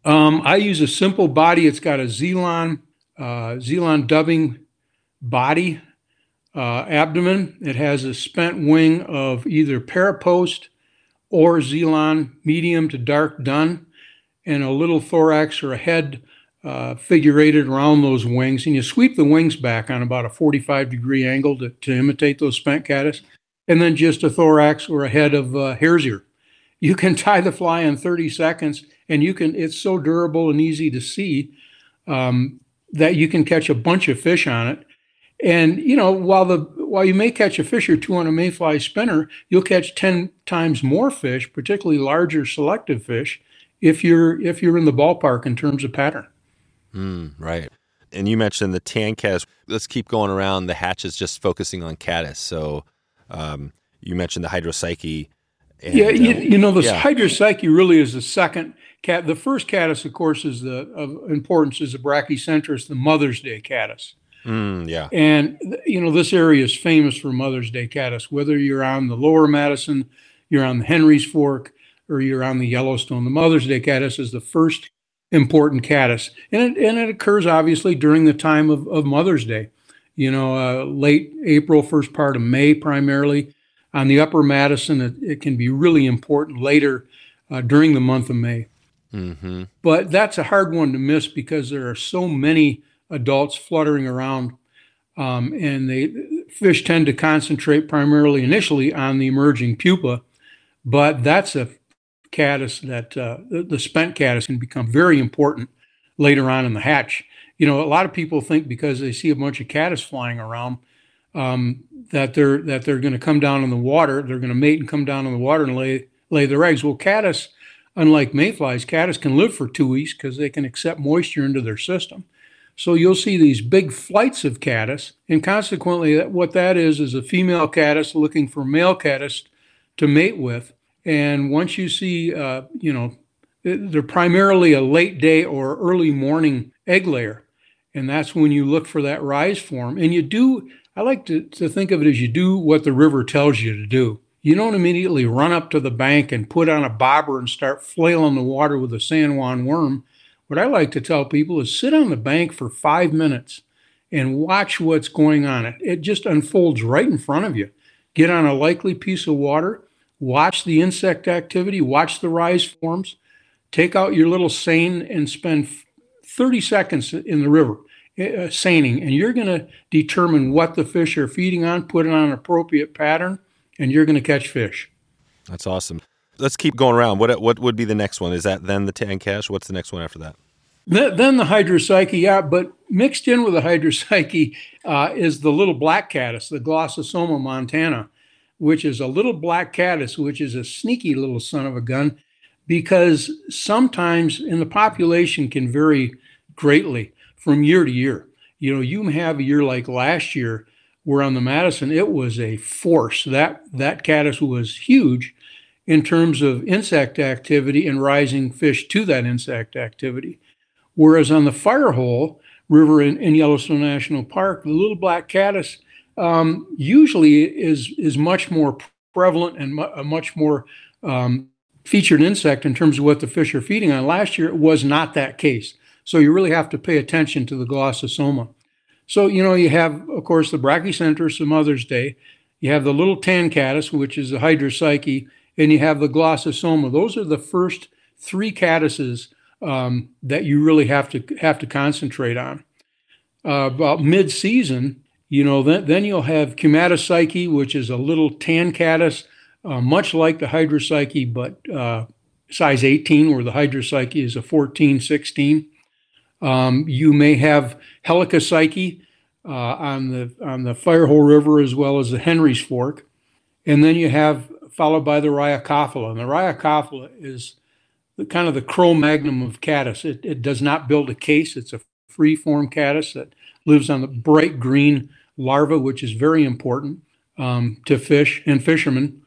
Um, I use a simple body. It's got a Zelon uh, Zelon dubbing body uh, abdomen. It has a spent wing of either parapost or Zelon medium to dark dun, and a little thorax or a head uh, figurated around those wings. And you sweep the wings back on about a 45 degree angle to, to imitate those spent caddis, and then just a thorax or a head of uh, hare's ear. You can tie the fly in 30 seconds, and you can. It's so durable and easy to see um, that you can catch a bunch of fish on it and you know, while the while you may catch a fish or two on a mayfly spinner, you'll catch ten times more fish, particularly larger selective fish, if you're if you're in the ballpark in terms of pattern. Mm, right. And you mentioned the tan caddis. Let's keep going around the hatches, just focusing on caddis. So, um, you mentioned the hydropsyche. And, yeah, you, uh, you, know, the yeah. hydropsyche really is the second cat. The first caddis, of course, is the of importance is the brachycentrus, the Mother's Day caddis. Mm, yeah. And, you know, this area is famous for Mother's Day caddis, whether you're on the lower Madison, you're on the Henry's Fork, or you're on the Yellowstone. The Mother's Day caddis is the first important caddis. And it, and it occurs obviously during the time of, of Mother's Day, you know, uh, late April, first part of May primarily. On the upper Madison, it, it can be really important later uh, during the month of May. Mm-hmm. But that's a hard one to miss because there are so many adults fluttering around, um, and they fish tend to concentrate primarily initially on the emerging pupa. But that's a caddis that uh, the, spent caddis can become very important later on in the hatch. You know, a lot of people think because they see a bunch of caddis flying around um, that they're that they're going to come down in the water. They're going to mate and come down in the water and lay lay their eggs. Well, caddis, unlike mayflies, caddis can live for two weeks because they can accept moisture into their system. So you'll see these big flights of caddis, and consequently, what that is is a female caddis looking for male caddis to mate with. And once you see, uh, you know, they're primarily a late day or early morning egg layer, and that's when you look for that rise form. And you do, I like to, to think of it as you do what the river tells you to do. You don't immediately run up to the bank and put on a bobber and start flailing the water with a San Juan worm what I like to tell people is sit on the bank for five minutes and watch what's going on. It, it just unfolds right in front of you. Get on a likely piece of water, watch the insect activity, watch the rise forms, take out your little seine and spend 30 seconds in the river uh, seining, and you're going to determine what the fish are feeding on, put it on an appropriate pattern, and you're going to catch fish. That's awesome let's keep going around. What what would be the next one? Is that then the tan cash? What's the next one after that? Then the hydropsyche, yeah, but mixed in with the hydropsyche uh, is the little black caddis, the Glossosoma montana, which is a little black caddis, which is a sneaky little son of a gun, because sometimes in the population can vary greatly from year to year. You know, you have a year like last year where on the Madison it was a force. That that caddis was huge, in terms of insect activity and rising fish to that insect activity. Whereas on the Firehole River in, in Yellowstone National Park, the little black caddis um, usually is is much more prevalent and mu- a much more um, featured insect in terms of what the fish are feeding on. Last year, it was not that case. So you really have to pay attention to the glossosoma. So, you know, you have, of course, the brachycentrus of Mother's Day. You have the little tan caddis, which is the hydropsyche, and you have the glossosoma. Those are the first three caddises um, that you really have to have to concentrate on. Uh, about mid-season, you know, then, then you'll have Cheumatopsyche, which is a little tan caddis, uh, much like the hydropsyche, but uh, size 18, where the hydropsyche is a 14, 16. Um, you may have Helicopsyche uh, on the on the Firehole River as well as the Henry's Fork, and then you have followed by the Rhyacophila. And the Rhyacophila is the, kind of the Cro-Magnon of caddis. It, it does not build a case. It's a free-form caddis that lives on the bright green larva, which is very important um, to fish and fishermen.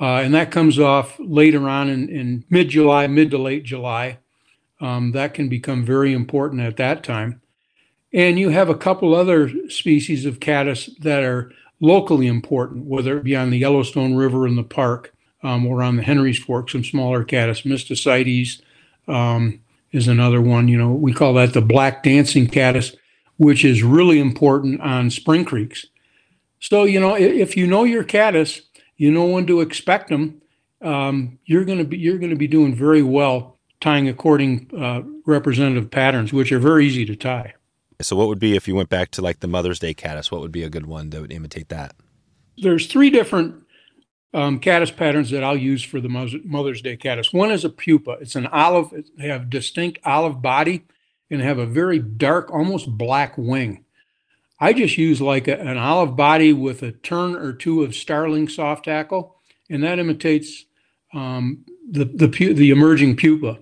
Uh, and that comes off later on in, in mid-July, mid to late July. Um, that can become very important at that time. And you have a couple other species of caddis that are locally important, whether it be on the Yellowstone River in the park um, or on the Henry's Fork, some smaller caddis. Mystacides um, is another one. You know, we call that the black dancing caddis, which is really important on spring creeks. So, you know, if you know your caddis, you know when to expect them. Um, you're going to be you're going to be doing very well tying according uh, representative patterns, which are very easy to tie. So, what would be if you went back to like the Mother's Day caddis? What would be a good one that would imitate that? There's three different um, caddis patterns that I'll use for the Mother's Day caddis. One is a pupa. It's an olive. They have distinct olive body and have a very dark, almost black wing. I just use like a, an olive body with a turn or two of starling soft tackle, and that imitates um, the the the emerging pupa.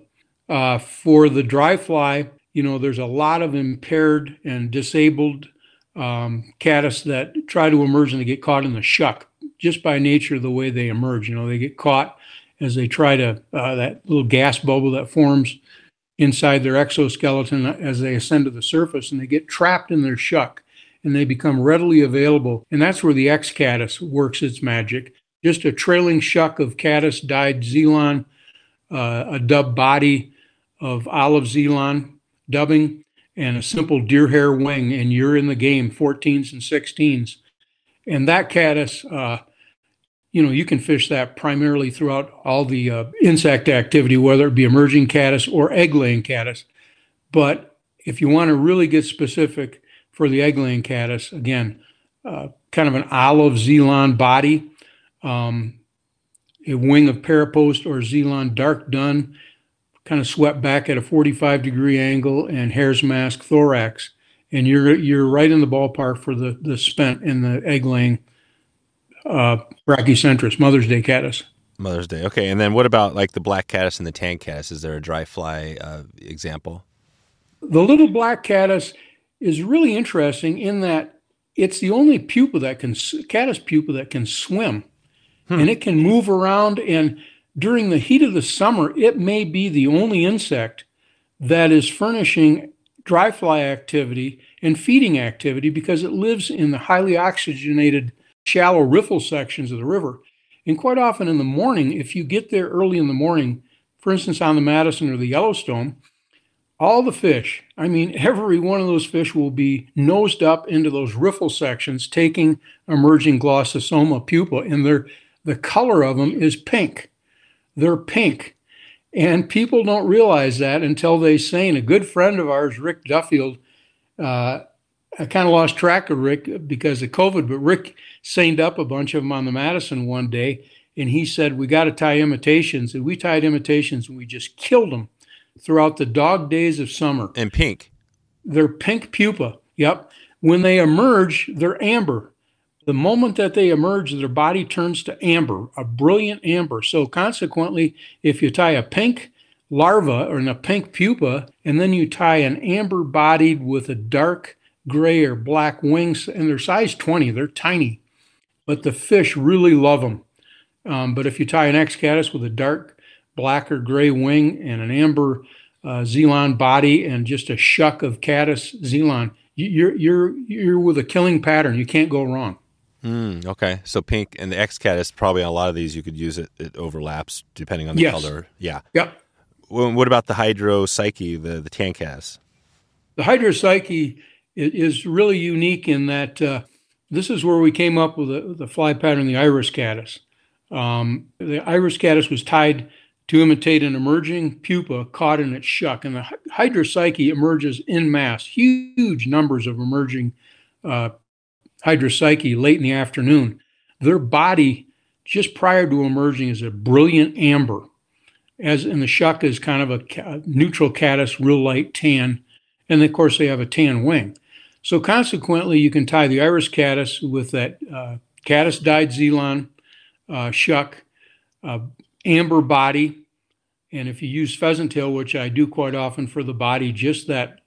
Uh, for the dry fly, you know, there's a lot of impaired and disabled um, caddis that try to emerge and they get caught in the shuck just by nature of the way they emerge. You know, they get caught as they try to uh, that little gas bubble that forms inside their exoskeleton as they ascend to the surface, and they get trapped in their shuck, and they become readily available. And that's where the X caddis works its magic. Just a trailing shuck of caddis dyed Zelon, uh, a dub body of olive Zelon dubbing, and a simple deer hair wing, and you're in the game, 14s and 16s. And that caddis, uh, you know, you can fish that primarily throughout all the uh, insect activity, whether it be emerging caddis or egg laying caddis. But if you want to really get specific for the egg laying caddis, again, uh, kind of an olive Zelon body, um, a wing of parapost or Zelon dark dun, kind of swept back at a 45 degree angle, and hare's mask thorax. And you're you're right in the ballpark for the the spent in the egg laying uh, Brachycentrus, Mother's Day caddis. Mother's Day. Okay, and then what about like the black caddis and the tan caddis? Is there a dry fly uh, example? The little black caddis is really interesting in that it's the only pupa that can caddis pupa that can swim, hmm. and it can move around. And during the heat of the summer, it may be the only insect that is furnishing dry fly activity and feeding activity because it lives in the highly oxygenated shallow riffle sections of the river. And quite often in the morning, if you get there early in the morning, for instance, on the Madison or the Yellowstone, all the fish, I mean, every one of those fish will be nosed up into those riffle sections, taking emerging glossosoma pupa, and they're, the color of them is pink. They're pink. And people don't realize that until they and a good friend of ours, Rick Duffield, uh, I kind of lost track of Rick uh, because of COVID, but Rick seined up a bunch of them on the Madison one day, and he said, We got to tie imitations. And we tied imitations and we just killed them throughout the dog days of summer. And pink. They're pink pupa. Yep. When they emerge, they're amber. The moment that they emerge, their body turns to amber, a brilliant amber. So, consequently, if you tie a pink larva or a pink pupa, and then you tie an amber bodied with a dark gray or black wings, and they're size 20. They're tiny, but the fish really love them. Um, but if you tie an X caddis with a dark black or gray wing and an amber uh, Zelon body and just a shuck of caddis Zelon, you're you're you're with a killing pattern. You can't go wrong. Mm, okay, so pink and the X caddis probably on a lot of these you could use it. It overlaps depending on the yes. color. Yeah. Yep. Well, what about the hydropsyche, the the tan caddis? The hydropsyche is really unique in that uh, this is where we came up with the, the fly pattern, the iris caddis. Um, the iris caddis was tied to imitate an emerging pupa caught in its shuck, and the hydropsyche emerges in mass, huge numbers of emerging uh, hydropsyche late in the afternoon. Their body, just prior to emerging, is a brilliant amber, as in the shuck is kind of a neutral caddis, real light tan, and of course they have a tan wing. So consequently, you can tie the iris caddis with that uh, caddis dyed Zelon uh, shuck, uh, amber body, and if you use pheasant tail, which I do quite often for the body, just that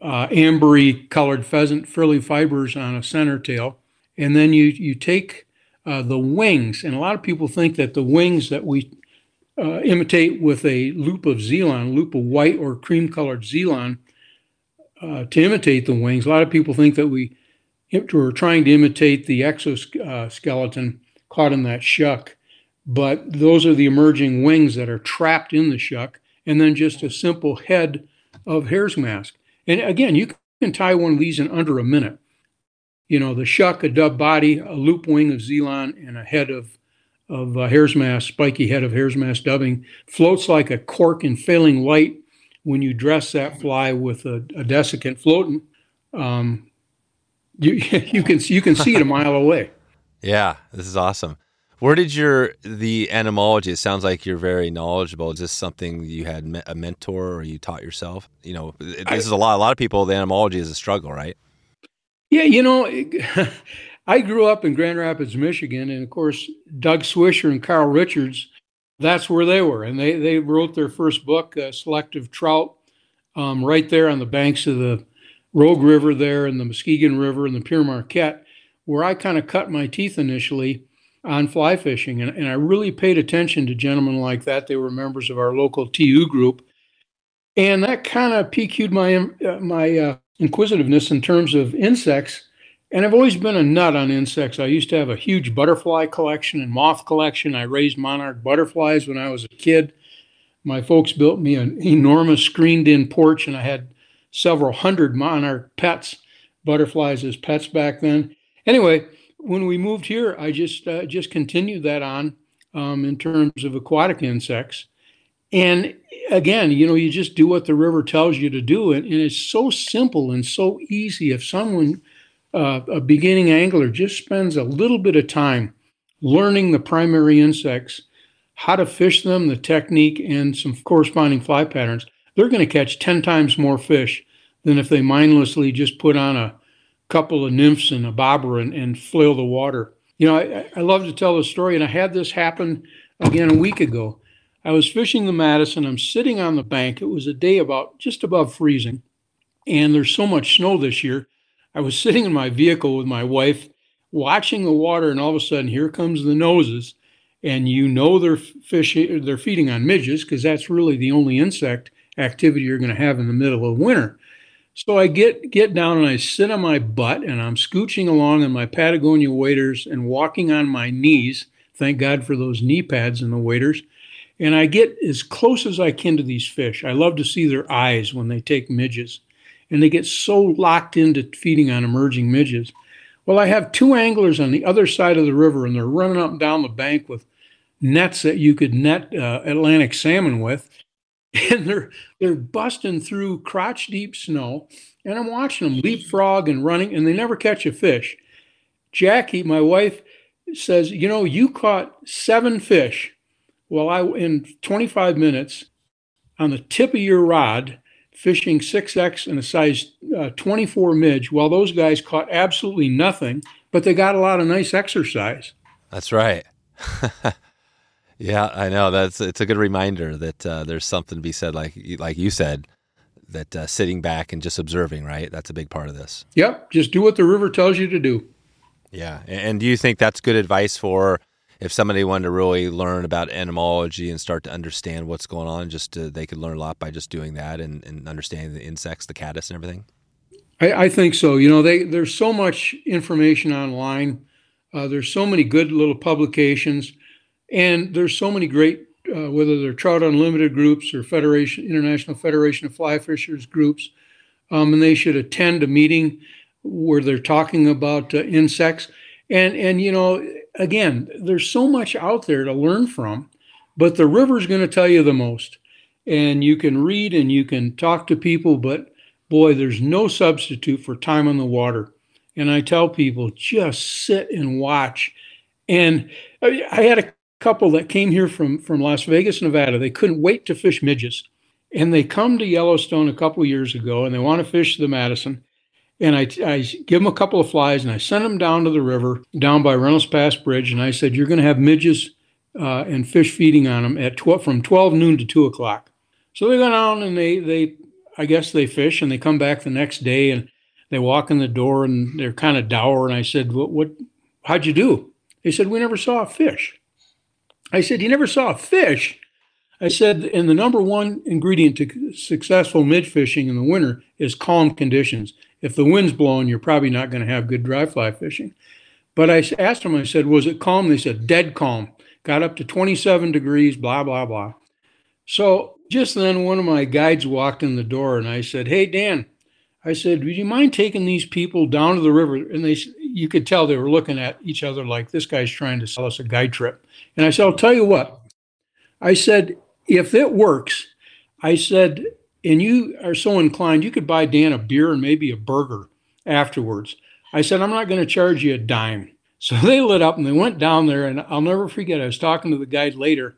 uh, ambery colored pheasant frilly fibers on a center tail, and then you you take uh, the wings, and a lot of people think that the wings that we uh, imitate with a loop of Zelon, loop of white or cream colored Zelon, uh, to imitate the wings. A lot of people think that we were trying to imitate the exoskeleton caught in that shuck, but those are the emerging wings that are trapped in the shuck, and then just a simple head of hare's mask. And again, you can tie one of these in under a minute. You know, the shuck, a dub body, a loop wing of Zelon, and a head of of uh, hare's mask, spiky head of hare's mask dubbing, floats like a cork in failing light when you dress that fly with a, a desiccant floating, um, you you can you can see it a mile away. Yeah, this is awesome. Where did your the entomology? It sounds like you're very knowledgeable. Is this something you had a mentor or you taught yourself? You know, this I, is a lot. A lot of people. The entomology is a struggle, right? Yeah, you know, I grew up in Grand Rapids, Michigan, and of course, Doug Swisher and Carl Richards that's where they were. And they, they wrote their first book, uh, Selective Trout, um, right there on the banks of the Rogue River there and the Muskegon River and the Pere Marquette, where I kind of cut my teeth initially on fly fishing. And, and I really paid attention to gentlemen like that. They were members of our local TU group. And that kind of piqued my, uh, my uh, inquisitiveness in terms of insects. And I've always been a nut on insects. I used to have a huge butterfly collection and moth collection. I raised monarch butterflies when I was a kid. My folks built me an enormous screened in porch, and I had several hundred monarch pets, butterflies as pets back then. Anyway, when we moved here, I just uh, just continued that on um, in terms of aquatic insects. And again, you know, you just do what the river tells you to do, and, and it's so simple and so easy. If someone, uh, a beginning angler, just spends a little bit of time learning the primary insects, how to fish them, the technique, and some corresponding fly patterns, they're going to catch ten times more fish than if they mindlessly just put on a couple of nymphs and a bobber and, and flail the water. You know, I, I love to tell the story, and I had this happen again a week ago. I was fishing the Madison. I'm sitting on the bank. It was a day about just above freezing, and there's so much snow this year. I was sitting in my vehicle with my wife, watching the water, and all of a sudden, here comes the noses, and you know they're fishing, they're feeding on midges because that's really the only insect activity you're going to have in the middle of winter. So I get get down and I sit on my butt and I'm scooching along in my Patagonia waders and walking on my knees. Thank God for those knee pads and the waders. And I get as close as I can to these fish. I love to see their eyes when they take midges. And they get so locked into feeding on emerging midges. Well, I have two anglers on the other side of the river and they're running up and down the bank with nets that you could net uh, Atlantic salmon with. and they're they're busting through crotch deep snow and i'm watching them leapfrog and running and they never catch a fish jackie my wife says you know you caught seven fish well i in 25 minutes on the tip of your rod fishing 6x and a size uh, 24 midge while those guys caught absolutely nothing but they got a lot of nice exercise that's right Yeah, I know. That's it's a good reminder that uh, there's something to be said, like like you said, that uh, sitting back and just observing, right? That's a big part of this. Yep, just do what the river tells you to do. Yeah, and do you think that's good advice for if somebody wanted to really learn about entomology and start to understand what's going on? Just to, they could learn a lot by just doing that and, and understanding the insects, the caddis, and everything. I, I think so. You know, they, there's so much information online. Uh, there's so many good little publications. And there's so many great, uh, whether they're Trout Unlimited groups or Federation International Federation of Fly Fishers groups, um, and they should attend a meeting where they're talking about uh, insects. And and you know, again, there's so much out there to learn from, but the river's going to tell you the most. And you can read and you can talk to people, but boy, there's no substitute for time on the water. And I tell people just sit and watch. And I had a couple that came here from from Las Vegas, Nevada. They couldn't wait to fish midges, and they come to Yellowstone a couple years ago, and they want to fish the Madison. And I, I give them a couple of flies, and I send them down to the river, down by Reynolds Pass Bridge, and I said, "You're going to have midges uh, and fish feeding on them at 12, from 12 noon to 2 o'clock." So they go down and they they I guess they fish, and they come back the next day, and they walk in the door, and they're kind of dour. And I said, "What? what how'd you do?" They said, "We never saw a fish." I said, You never saw a fish? I said, and the number one ingredient to successful midge fishing in the winter is calm conditions. If the wind's blowing, you're probably not going to have good dry fly fishing. But I asked them, I said, was it calm? They said, dead calm. Got up to 27 degrees, blah, blah, blah. So just then, one of my guides walked in the door and I said, Hey, Dan, I said, Would you mind taking these people down to the river? And they, you could tell they were looking at each other like this guy's trying to sell us a guide trip. And I said, I'll tell you what. I said, if it works, I said, and you are so inclined, you could buy Dan a beer and maybe a burger afterwards. I said, I'm not going to charge you a dime. So they lit up and they went down there. And I'll never forget, I was talking to the guide later,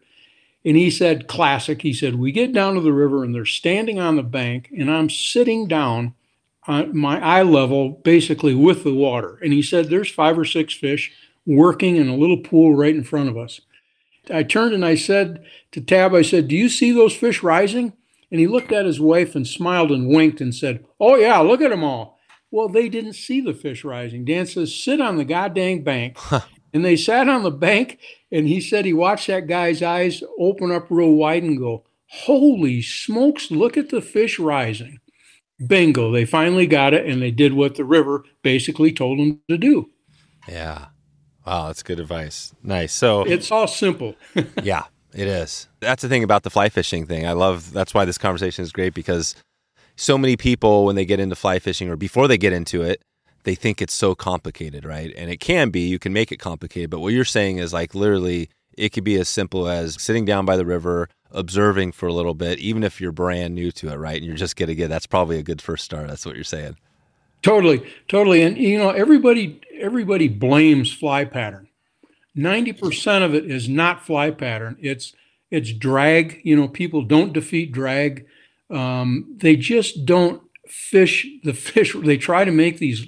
and he said, classic. He said, We get down to the river and they're standing on the bank, and I'm sitting down on my eye level, basically with the water. And he said, There's five or six fish working in a little pool right in front of us. I turned and I said to Tab, I said, Do you see those fish rising? And he looked at his wife and smiled and winked and said, Oh, yeah, look at them all. Well, they didn't see the fish rising. Dan says, Sit on the goddamn bank And they sat on the bank, and he said he watched that guy's eyes open up real wide and go, Holy smokes, look at the fish rising. Bingo, they finally got it, and they did what the river basically told them to do. Yeah. Wow, that's good advice. Nice. So it's all simple. yeah, it is. That's the thing about the fly fishing thing. I love that's why this conversation is great because so many people when they get into fly fishing or before they get into it, they think it's so complicated, right? And it can be, you can make it complicated, but what you're saying is like literally it could be as simple as sitting down by the river, observing for a little bit, even if you're brand new to it, right? And you're just getting it. That's probably a good first start. That's what you're saying. Totally, totally. And you know, everybody everybody blames fly pattern. 90% of it is not fly pattern. It's it's drag. You know, people don't defeat drag. Um, they just don't fish the fish. They try to make these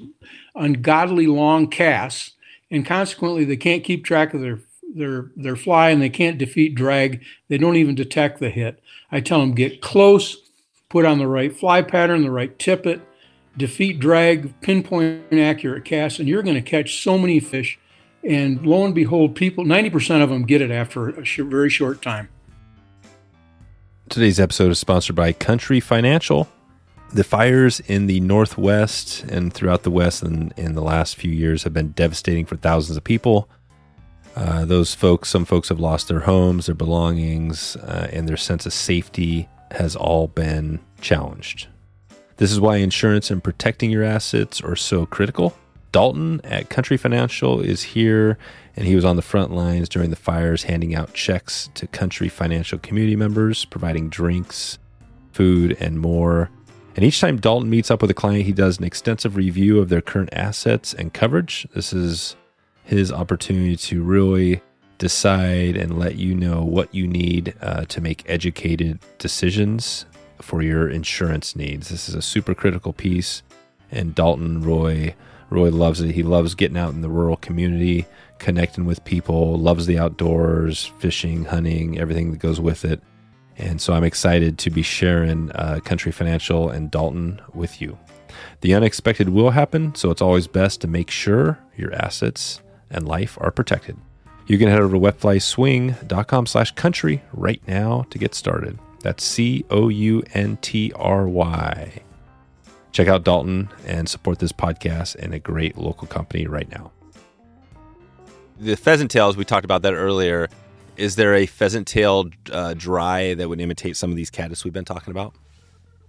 ungodly long casts, and consequently, they can't keep track of their their their fly, and they can't defeat drag. They don't even detect the hit. I tell them get close, put on the right fly pattern, the right tippet, defeat drag, pinpoint accurate cast, and you're going to catch so many fish. And lo and behold, people 90% of them get it after a sh- very short time. Today's episode is sponsored by Country Financial. The fires in the Northwest and throughout the West in, in the last few years have been devastating for thousands of people. Uh, those folks, some folks have lost their homes, their belongings, uh, and their sense of safety has all been challenged. This is why insurance and protecting your assets are so critical. Dalton at Country Financial is here, and he was on the front lines during the fires, handing out checks to Country Financial community members, providing drinks, food, and more. And each time Dalton meets up with a client, he does an extensive review of their current assets and coverage. This is his opportunity to really decide and let you know what you need uh, to make educated decisions for your insurance needs. This is a super critical piece, and Dalton Roy Roy loves it. He loves getting out in the rural community, connecting with people, loves the outdoors, fishing, hunting, everything that goes with it. And so I'm excited to be sharing uh, Country Financial and Dalton with you. The unexpected will happen, so it's always best to make sure your assets and life are protected. You can head over to wetflyswing.com slash country right now to get started. That's C O U N T R Y. Check out Dalton and support this podcast and a great local company right now. The pheasant tails, we talked about that earlier. Is there a pheasant tail uh, dry that would imitate some of these caddis we've been talking about?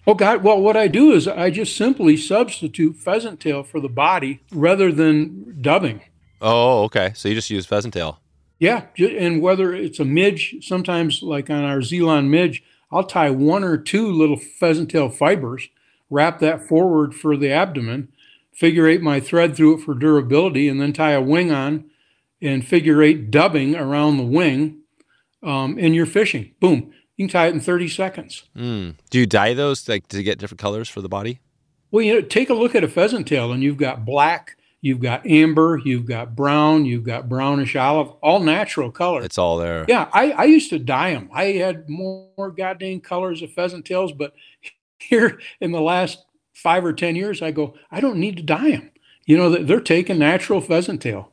Oh God! Well, what I do is I just simply substitute pheasant tail for the body rather than dubbing. Oh, okay. So you just use pheasant tail. Yeah, and whether it's a midge, sometimes like on our Zelon midge, I'll tie one or two little pheasant tail fibers, wrap that forward for the abdomen, figure eight my thread through it for durability, and then tie a wing on and figure eight dubbing around the wing, um, and you're fishing. Boom. You can tie it in 30 seconds. Mm. Do you dye those like to get different colors for the body? Well, you know, take a look at a pheasant tail, and you've got black, You've got amber, you've got brown, you've got brownish olive, all natural colors. It's all there. Yeah, I, I used to dye them. I had more goddamn colors of pheasant tails, but here in the last five or 10 years, I go, I don't need to dye them. You know, they're taking natural pheasant tail.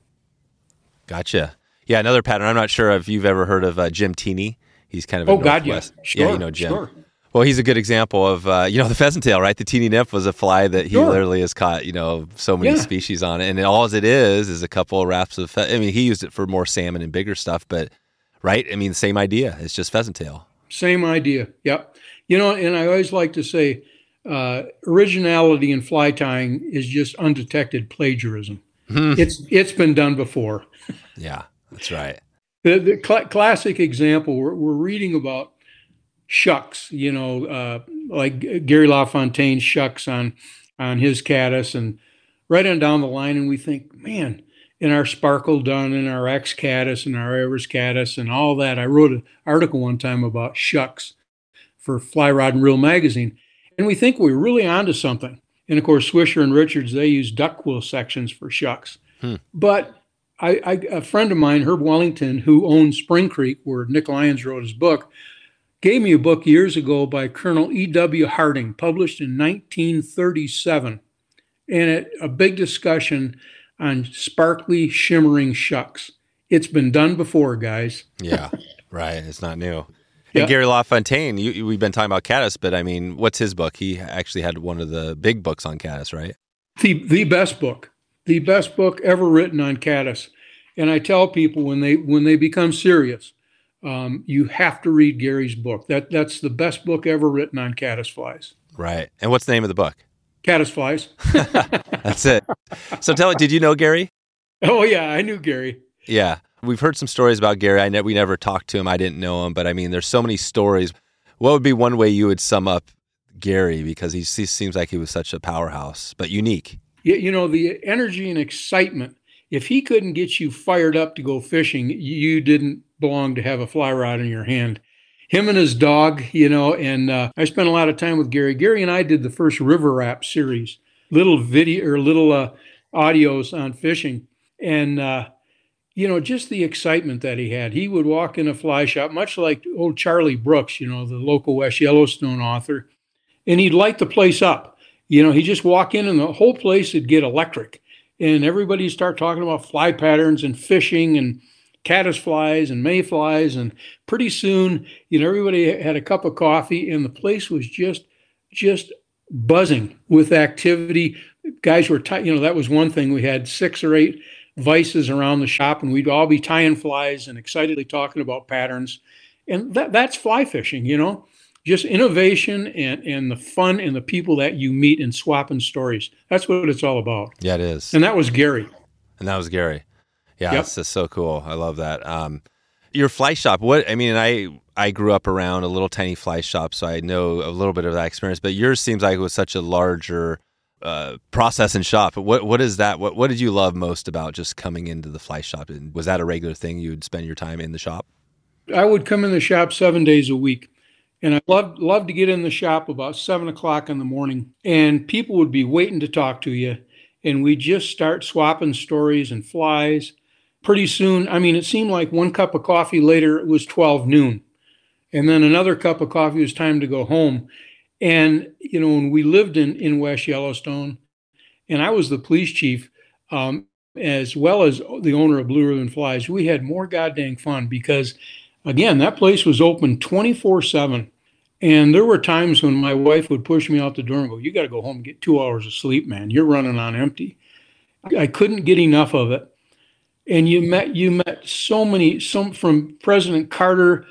Gotcha. Yeah, another pattern. I'm not sure if you've ever heard of uh, Jim Teeny. He's kind of oh God, yeah, sure, yeah, you know Jim. Sure. Well, he's a good example of uh, you know the pheasant tail, right? The teeny nymph was a fly that he sure. literally has caught you know so many yeah. species on it, and all it is is a couple of wraps of. Fe- I mean, he used it for more salmon and bigger stuff, but right? I mean, same idea. It's just pheasant tail. Same idea. Yep. You know, and I always like to say, uh, originality in fly tying is just undetected plagiarism. Hmm. It's it's been done before. yeah, that's right. The, the cl- classic example we're, we're reading about shucks, you know, uh, like Gary LaFontaine shucks on on his caddis and right on down the line. And we think, man, in our sparkle dun in our X caddis and our Everest caddis and all that. I wrote an article one time about shucks for Fly Rod and Reel magazine. And we think we're really onto something. And of course, Swisher and Richards, they use duck quill sections for shucks. Hmm. But I, I, a friend of mine, Herb Wellington, who owns Spring Creek, where Nick Lyons wrote his book, gave me a book years ago by Colonel E.W. Harding, published in 1937, and it, a big discussion on sparkly, shimmering shucks. It's been done before, guys. yeah, right. It's not new. Yeah. And Gary LaFontaine, you, we've been talking about caddis, but I mean, what's his book? He actually had one of the big books on caddis, right? The the best book, the best book ever written on caddis. And I tell people when they when they become serious, um, you have to read Gary's book. That that's the best book ever written on caddis flies. Right. And what's the name of the book? Caddis flies. That's it. So tell it. Did you know Gary? oh yeah, I knew Gary. Yeah, we've heard some stories about Gary. I ne- we never talked to him. I didn't know him, but I mean, there's so many stories. What would be one way you would sum up Gary because he, he seems like he was such a powerhouse, but unique. You, you know the energy and excitement. If he couldn't get you fired up to go fishing, you didn't belong to have a fly rod in your hand. Him and his dog, you know, and uh, I spent a lot of time with Gary. Gary and I did the first River Rap series, little video or little uh, audios on fishing, and uh, you know, just the excitement that he had. He would walk in a fly shop, much like old Charlie Brooks, you know, the local West Yellowstone author, and he'd light the place up. You know, he'd just walk in and the whole place would get electric. And everybody start talking about fly patterns and fishing and caddis flies and mayflies. And pretty soon, you know, everybody had a cup of coffee and the place was just, just buzzing with activity. Guys were, t- you know, that was one thing. We had six or eight vices around the shop, and we'd all be tying flies and excitedly talking about patterns. And that, that's fly fishing, you know, just innovation and, and the fun and the people that you meet and swapping stories. That's what it's all about. Yeah, it is. And that was Gary. And that was Gary. Yeah, Yep. that's just so cool. I love that. Um, your fly shop. What I mean, I I grew up around a little tiny fly shop, so I know a little bit of that experience. But yours seems like it was such a larger uh, process and shop. What what is that? What what did you love most about just coming into the fly shop? And was that a regular thing? You'd spend your time in the shop. I would come in the shop seven days a week. And I loved loved to get in the shop about seven o'clock in the morning, and people would be waiting to talk to you, and we just start swapping stories and flies. Pretty soon, I mean, it seemed like one cup of coffee later it was twelve noon, and then another cup of coffee was time to go home. And you know, when we lived in in West Yellowstone, and I was the police chief, um, as well as the owner of Blue Ribbon Flies, we had more goddamn fun because, again, that place was open twenty four seven. And there were times when my wife would push me out the door and go, "You got to go home and get two hours of sleep, man. You're running on empty." I couldn't get enough of it. And you met you met so many, some from President Carter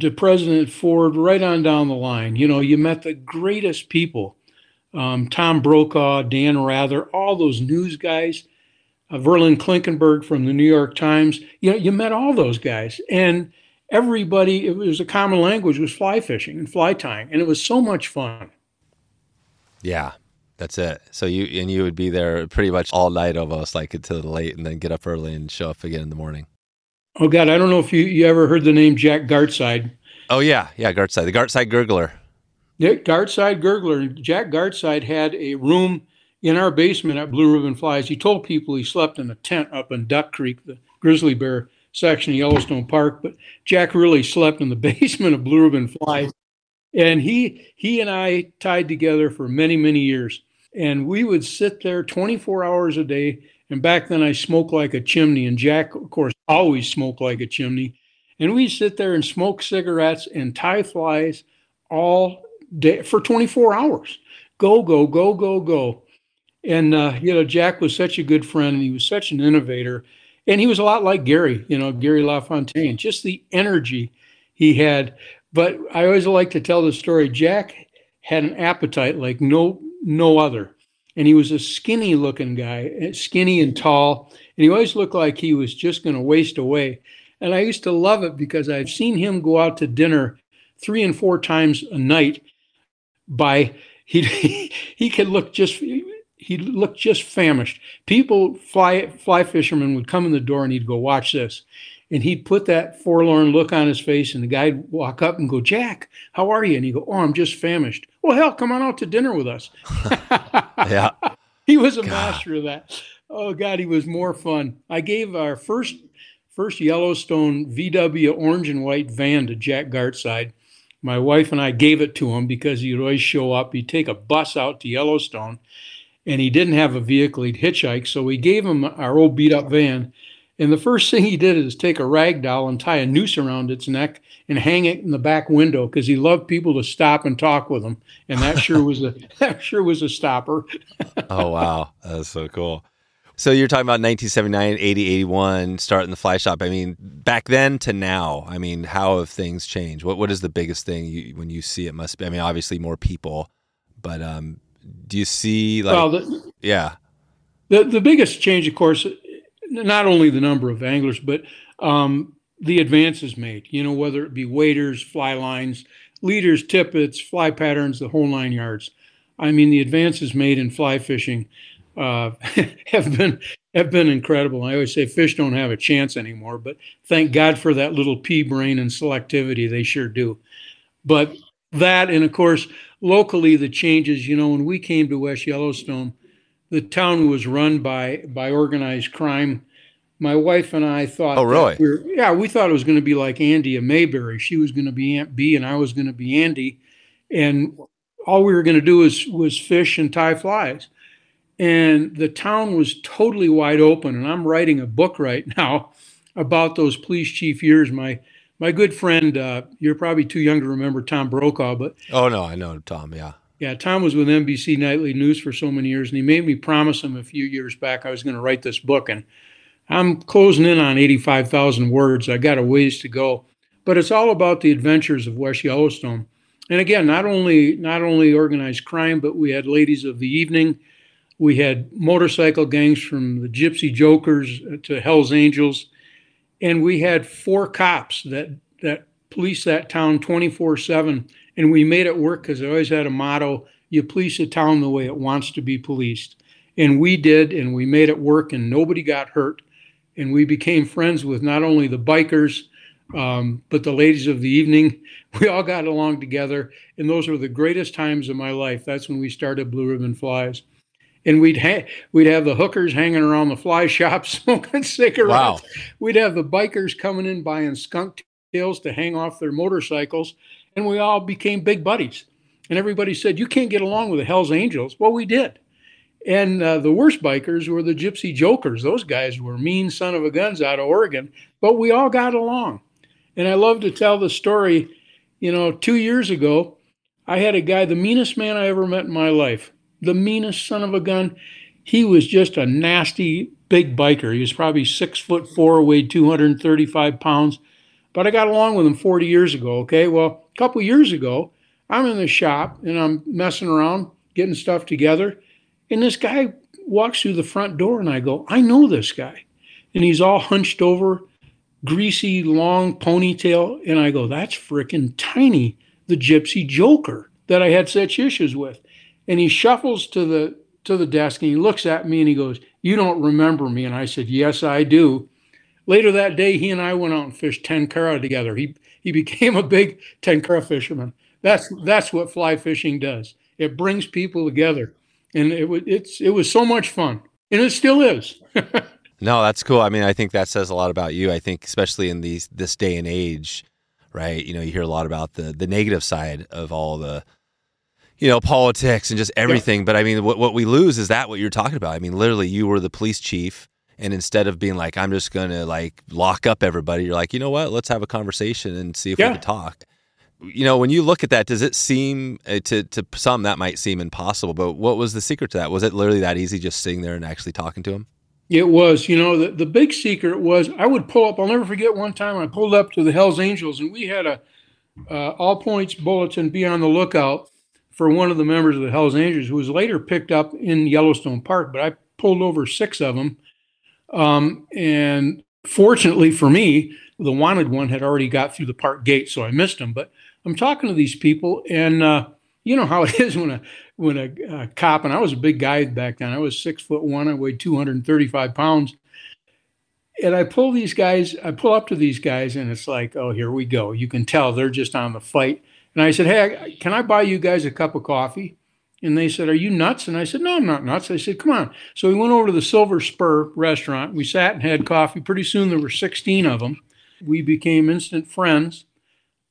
to President Ford, right on down the line. You know, you met the greatest people: um, Tom Brokaw, Dan Rather, all those news guys, uh, Verlyn Klinkenborg from the New York Times. You know, you met all those guys, and everybody it was a common language was fly fishing and fly tying and it was so much fun Yeah, that's it. So you and you would be there pretty much all night almost, like until late, and then get up early and show up again in the morning. Oh god i don't know if you, you ever heard the name jack gartside. Oh yeah, yeah, Gartside, the Gartside Gurgler. Nick gartside gurgler. Jack gartside had a room in our basement at blue ribbon flies. He told people he slept in a tent up in duck creek the grizzly bear section of yellowstone park but jack really slept in the basement of blue ribbon flies. And he he and I tied together for many many years, and we would sit there 24 hours a day. And back then, I smoked like a chimney, and Jack, of course, always smoked like a chimney. And we sit there and smoke cigarettes and tie flies all day for 24 hours. Go go go go go. And uh, you know, Jack was such a good friend, and he was such an innovator, and he was a lot like Gary. You know, Gary LaFontaine. Just the energy he had. But I always like to tell the story. Jack had an appetite like no no other, and he was a skinny looking guy, eh, skinny and tall, and he always looked like he was just going to waste away. And I used to love it because I've seen him go out to dinner three and four times a night. By he he could look just he looked just famished. People fly fly fishermen would come in the door and he'd go watch this, and he'd put that forlorn look on his face, and the guy'd walk up and go, Jack, how are you? And he'd go, Oh, I'm just famished. Well, hell, come on out to dinner with us. Yeah, he was a God. master of that. Oh God, he was more fun. I gave our first first Yellowstone VW orange and white van to Jack Gartside. My wife and I gave it to him because he'd always show up. He'd take a bus out to Yellowstone, and he didn't have a vehicle. He'd hitchhike, so we gave him our old beat up van. And the first thing he did is take a rag doll and tie a noose around its neck and hang it in the back window because he loved people to stop and talk with him. And that sure was a that sure was a stopper. oh wow, that's so cool. So you're talking about 1979, 80, 81, starting the fly shop. I mean, back then to now, I mean, how have things changed? What what is the biggest thing you, when you see it? Must be. I mean, obviously more people, but um, do you see like? Well, the, yeah. The the biggest change, of course, not only the number of anglers, but um, the advances made. You know, whether it be waders, fly lines, leaders, tippets, fly patterns, the whole nine yards. I mean, the advances made in fly fishing uh, have been have been incredible. I always say fish don't have a chance anymore, but thank God for that little pea brain and selectivity. They sure do. But that, and of course, locally, the changes. You know, when we came to West Yellowstone, the town was run by by organized crime. My wife and I thought, oh really? We were, yeah, we thought it was going to be like Andy and Mayberry. She was going to be Aunt Bee, and I was going to be Andy, and all we were going to do was was fish and tie flies and the town was totally wide open. And I'm writing a book right now about those police chief years. My my good friend, uh, you're probably too young to remember Tom Brokaw, but oh no, I know Tom. Yeah, yeah. Tom was with NBC Nightly News for so many years, and he made me promise him a few years back I was going to write this book, and I'm closing in on 85,000 words. I got a ways to go, but it's all about the adventures of West Yellowstone. And again, not only not only organized crime, but we had ladies of the evening we had motorcycle gangs from the Gypsy Jokers to Hell's Angels, and we had four cops that that police that town 24/7, and we made it work because I always had a motto: you police a town the way it wants to be policed, and we did, and we made it work, and nobody got hurt, and we became friends with not only the bikers. Um, but the ladies of the evening, we all got along together, and those were the greatest times of my life. That's when we started Blue Ribbon Flies and we'd ha- we'd have the hookers hanging around the fly shop smoking cigarettes. Wow. We'd have the bikers coming in buying skunk tails to hang off their motorcycles, and we all became big buddies. And everybody said, "You can't get along with the Hell's Angels." Well, we did. And uh, the worst bikers were the Gypsy Jokers. Those guys were mean son of a guns out of Oregon, but we all got along. And I love to tell the story. You know, two years ago, I had a guy, the meanest man I ever met in my life the meanest son of a gun. He was just a nasty big biker. He was probably six foot four, weighed 235 pounds. But I got along with him 40 years ago. Okay. Well, couple years ago, I'm in the shop and I'm messing around, getting stuff together. And this guy walks through the front door and I go, I know this guy. And he's all hunched over, greasy, long ponytail. And I go, that's freaking tiny, the gypsy joker that I had such issues with. And he shuffles to the to the desk and he looks at me and he goes, "You don't remember me?" And I said, "Yes, I do." Later that day, he and I went out and fished tenkara together. He he became a big tenkara fisherman. That's that's what fly fishing does. It brings people together, and it was it's it was so much fun, and it still is. no, that's cool. I mean, I think that says a lot about you. I think especially in these this day and age, right? You know, you hear a lot about the the negative side of all the you know, politics and just everything. Yeah. But I mean, what, what we lose is that what you're talking about. I mean, literally, you were the police chief. And instead of being like, I'm just going to like lock up everybody, you're like, you know what? Let's have a conversation and see if yeah. we can talk. You know, when you look at that, does it seem uh, to, to some that might seem impossible, but what was the secret to that? Was it literally that easy just sitting there and actually talking to him? It was, you know, the, the big secret was I would pull up. I'll never forget one time I pulled up to the Hells Angels and we had a uh, all points bulletin be on the lookout for one of the members of the Hells Angels, who was later picked up in Yellowstone Park. But I pulled over six of them, um, and fortunately for me, the wanted one had already got through the park gate, so I missed him. But I'm talking to these people, and uh, you know how it is when a when a, a, cop and I was a big guy back then. I was six foot one. I weighed 235 pounds. And I pull these guys, I pull up to these guys, and it's like, oh, here we go. You can tell they're just on the fight. And I said, Hey, can I buy you guys a cup of coffee? And they said, Are you nuts? And I said, No, I'm not nuts. I said, Come on. So we went over to the Silver Spur restaurant. We sat and had coffee. Pretty soon there were 16 of them. We became instant friends.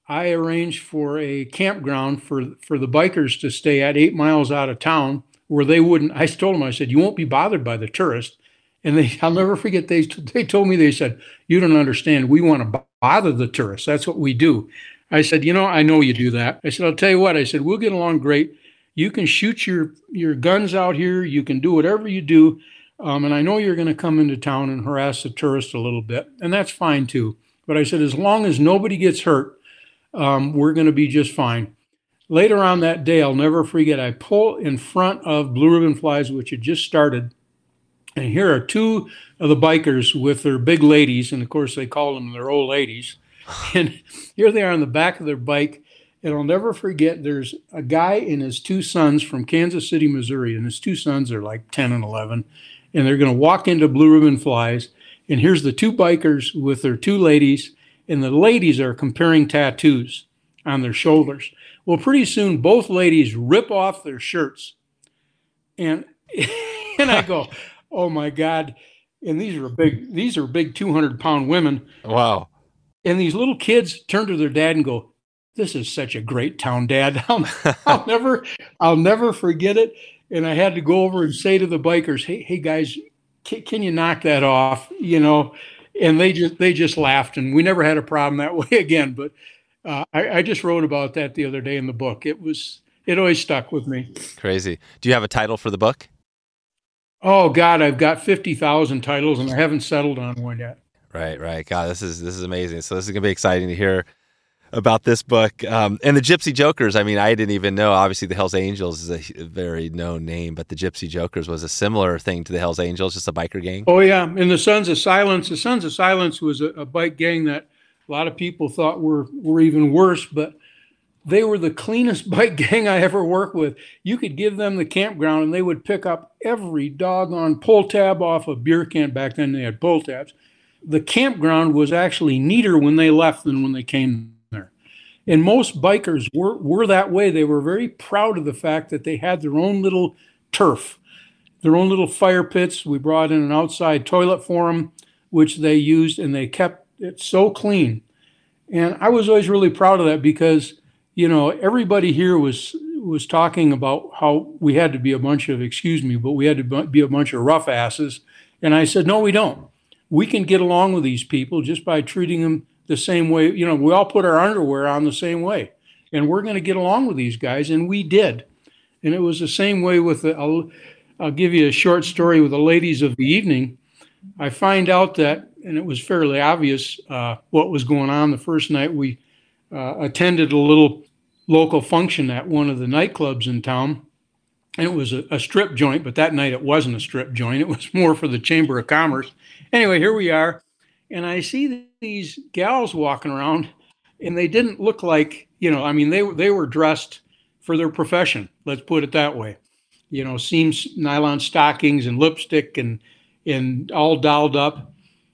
I arranged for a campground for, for the bikers to stay at eight miles out of town. where they wouldn't. I told them, I said, you won't be bothered by the tourists. And they, I'll never forget. They they told me they said, you don't understand. We want to bother the tourists. That's what we do. I said, you know, I know you do that. I said, I'll tell you what. I said, we'll get along great. You can shoot your your guns out here. You can do whatever you do. Um, and I know you're going to come into town and harass the tourists a little bit, and that's fine too. But I said, as long as nobody gets hurt, um, we're going to be just fine. Later on that day, I'll never forget, I pull in front of Blue Ribbon Flies, which had just started. And here are two of the bikers with their big ladies. And of course, they call them their old ladies. And here they are on the back of their bike. And I'll never forget, there's a guy and his two sons from Kansas City, Missouri. And his two sons are like 10 and 11. And they're going to walk into Blue Ribbon Flies. And here's the two bikers with their two ladies. And the ladies are comparing tattoos on their shoulders. Well, pretty soon both ladies rip off their shirts. And and I go, "Oh my god." And these are big these are big 200 pound women. Wow. And these little kids turn to their dad and go, "This is such a great town, Dad. I'll, I'll never, I'll never forget it." And I had to go over and say to the bikers, "Hey, hey guys, can, can you knock that off?" You know, and they just they just laughed, and we never had a problem that way again. But uh, I, I just wrote about that the other day in the book. It was it always stuck with me. Crazy. Do you have a title for the book? Oh God, I've got fifty thousand titles, and I haven't settled on one yet. Right, right. God, this is this is amazing. So this is gonna be exciting to hear about this book um, and the Gypsy Jokers. I mean, I didn't even know. Obviously, the Hell's Angels is a very known name, but the Gypsy Jokers was a similar thing to the Hell's Angels, just a biker gang. Oh yeah, and the Sons of Silence. The Sons of Silence was a, a bike gang that a lot of people thought were were even worse, but they were the cleanest bike gang I ever worked with. You could give them the campground and they would pick up every doggone pull tab off a beer can. Back then they had pull tabs. The campground was actually neater when they left than when they came. And most bikers were, were that way. They were very proud of the fact that they had their own little turf, their own little fire pits. We brought in an outside toilet for them, which they used, and they kept it so clean. And I was always really proud of that because you know, everybody here was was talking about how we had to be a bunch of, excuse me, but we had to be a bunch of rough asses. And I said, no, we don't. We can get along with these people just by treating them the same way. You know, we all put our underwear on the same way, and we're going to get along with these guys, and we did. And it was the same way with the. I'll, I'll give you a short story with the ladies of the evening. I find out that, and it was fairly obvious uh, what was going on the first night we uh, attended a little local function at one of the nightclubs in town. And it was a, a, strip joint, but that night it wasn't a strip joint. It was more for the Chamber of Commerce. Anyway, here we are. And I see these gals walking around, and they didn't look like, you know, I mean, they, they were dressed for their profession. Let's put it that way. You know, seams, nylon stockings, and lipstick, and and all dolled up.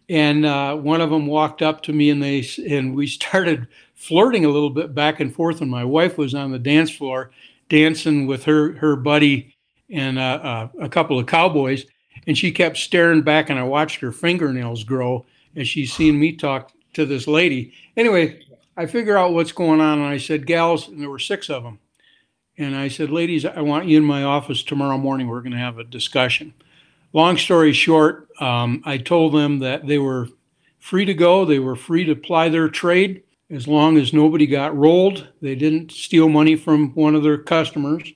And uh, one of them walked up to me, and they and we started flirting a little bit back and forth And my wife was on the dance floor dancing with her her buddy and uh, uh, a couple of cowboys and she kept staring back and i watched her fingernails grow as she's seen me talk to this lady anyway i figure out what's going on and i said gals and there were six of them and i said ladies i want you in my office tomorrow morning we're going to have a discussion long story short um, i told them that they were free to go they were free to ply their trade as long as nobody got rolled, they didn't steal money from one of their customers.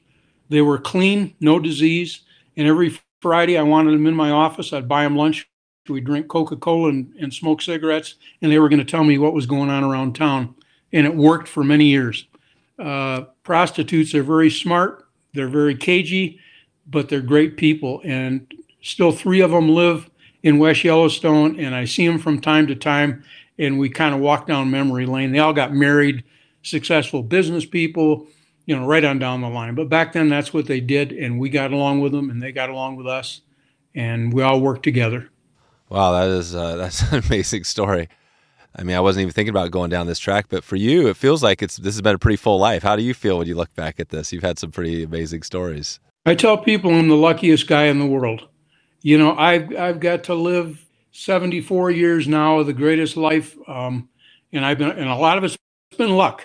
They were clean, no disease. And every Friday, I wanted them in my office. I'd buy them lunch. We'd drink Coca Cola and, and smoke cigarettes. And they were going to tell me what was going on around town. And it worked for many years. Uh, prostitutes are very smart, they're very cagey, but they're great people. And still, three of them live in West Yellowstone, and I see them from time to time and we kind of walk down memory lane. They all got married, successful business people, you know, right on down the line. But back then, that's what they did, and we got along with them, and they got along with us, and we all worked together. Wow, that is uh, that's an amazing story. I mean, I wasn't even thinking about going down this track, but for you, it feels like it's this has been a pretty full life. How do you feel when you look back at this? You've had some pretty amazing stories. I tell people I'm the luckiest guy in the world. You know, I've I've got to live 74 years now of the greatest life. Um, and I've been, and a lot of it's been luck.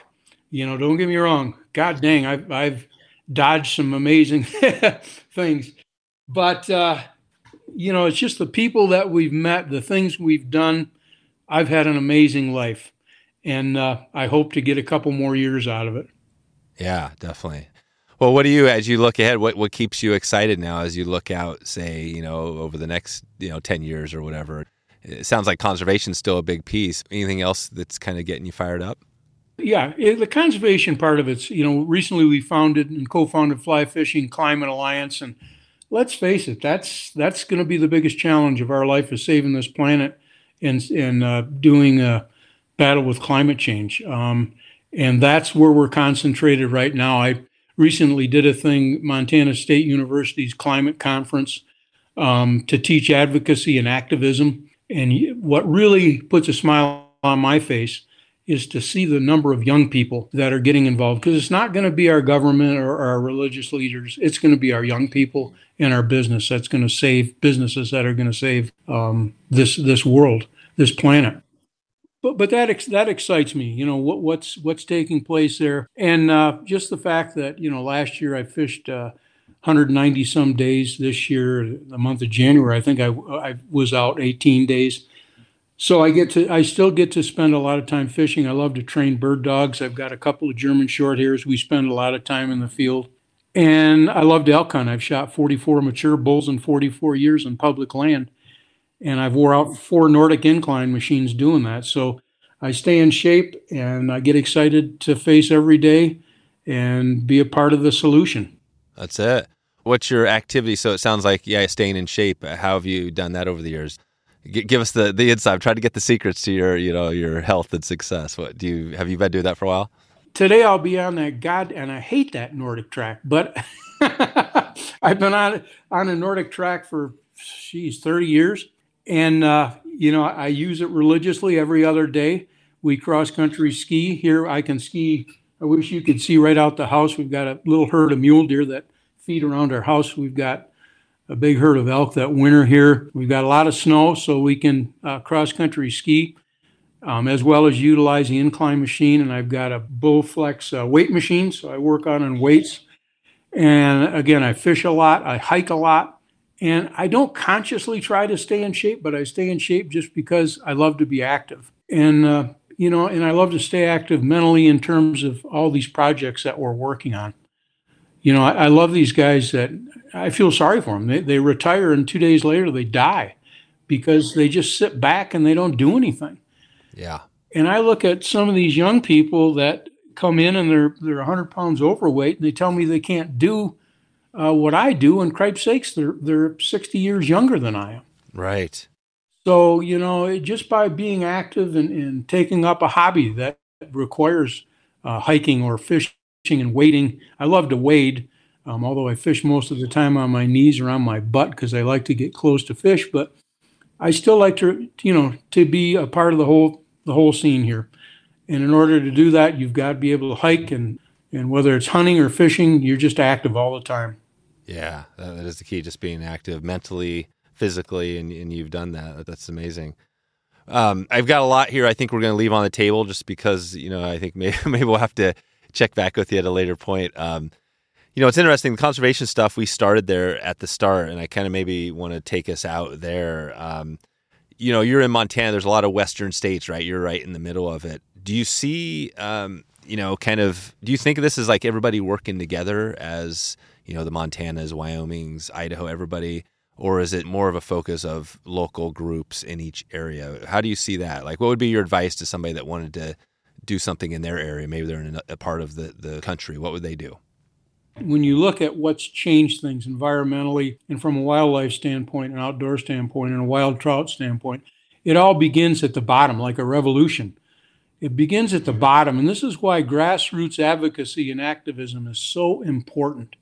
You know, don't get me wrong. God dang, I've, I've dodged some amazing things. But, uh, you know, it's just the people that we've met, the things we've done. I've had an amazing life, and uh, I hope to get a couple more years out of it. Yeah, definitely. Well, what do you, as you look ahead, what, what keeps you excited now as you look out, say, you know, over the next, you know, 10 years or whatever? It sounds like conservation's still a big piece. Anything else that's kind of getting you fired up? Yeah, it, the conservation part of it's, you know, recently we founded and co-founded Fly Fishing Climate Alliance, and let's face it, that's that's going to be the biggest challenge of our life is saving this planet and and uh, doing a battle with climate change. Um, and that's where we're concentrated right now. I recently did a thing, Montana State University's climate conference, um, to teach advocacy and activism. And what really puts a smile on my face is to see the number of young people that are getting involved because it's not going to be our government or our religious leaders. It's going to be our young people and our business that's going to save businesses that are going to save um, this this world, this planet. But but that ex- that excites me. You know what what's what's taking place there, and uh, just the fact that you know last year I fished. Uh, 190 some days this year, the month of January. I think I, I was out 18 days so I get to, I still get to spend a lot of time fishing. I love to train bird dogs. I've got a couple of German Shorthairs. We spend a lot of time in the field. And I love to elk hunt. I've shot 44 mature bulls in 44 years on public land. And I've wore out four Nordic incline machines doing that. So I stay in shape and I get excited to face every day and be a part of the solution. That's it. What's your activity? So it sounds like, yeah, staying in shape. How have you done that over the years? Give us the the insight. Try to get the secrets to your you know your health and success. What do you have you been doing that for a while? Today I'll be on that God, and I hate that NordicTrack, but I've been on on a NordicTrack for geez thirty years, and uh, you know I use it religiously every other day. We cross country ski here. I can ski. I wish you could see right out the house. We've got a little herd of mule deer that feed around our house. We've got a big herd of elk that winter here. We've got a lot of snow, so we can uh, cross country ski, um, as well as utilize the incline machine. And I've got a Bowflex uh, weight machine, so I work on in weights. And again, I fish a lot, I hike a lot, and I don't consciously try to stay in shape, but I stay in shape just because I love to be active. And uh, you know, and I love to stay active mentally in terms of all these projects that we're working on you know, I, I, love these guys that I feel sorry for them. They, they retire and two days later they die because they just sit back and they don't do anything. Yeah. And I look at some of these young people that come in and they're they're 100 pounds overweight and they tell me they can't do uh, what I do. And cripe sakes, they're they're 60 years younger than I am. Right. So you know, just by being active and, and taking up a hobby that requires uh, hiking or fishing and wading. I love to wade, um, although I fish most of the time on my knees or on my butt because I like to get close to fish. But I still like to, you know, to be a part of the whole the whole scene here. And in order to do that, you've got to be able to hike and and whether it's hunting or fishing, you're just active all the time. Yeah, that is the key. Just being active mentally, physically, and, and you've done that. That's amazing. Um, I've got a lot here. I think we're going to leave on the table just because you know I think maybe maybe we'll have to check back with you at a later point. Um, you know, it's interesting. The conservation stuff we started there at the start, and I kind of maybe want to take us out there. Um, you know, you're in Montana. There's a lot of western states, right? You're right in the middle of it. Do you see, um, you know, kind of? Do you think of this as like everybody working together as you know the Montanas, Wyoming's, Idaho, everybody? Or is it more of a focus of local groups in each area? How do you see that? Like, what would be your advice to somebody that wanted to do something in their area, maybe they're in a, part of the, the country, what would they do? When you look at what's changed things environmentally and from a wildlife standpoint, an outdoor standpoint, and a wild trout standpoint, it all begins at the bottom, like a revolution. It begins at the bottom. And this is why grassroots advocacy and activism is so important,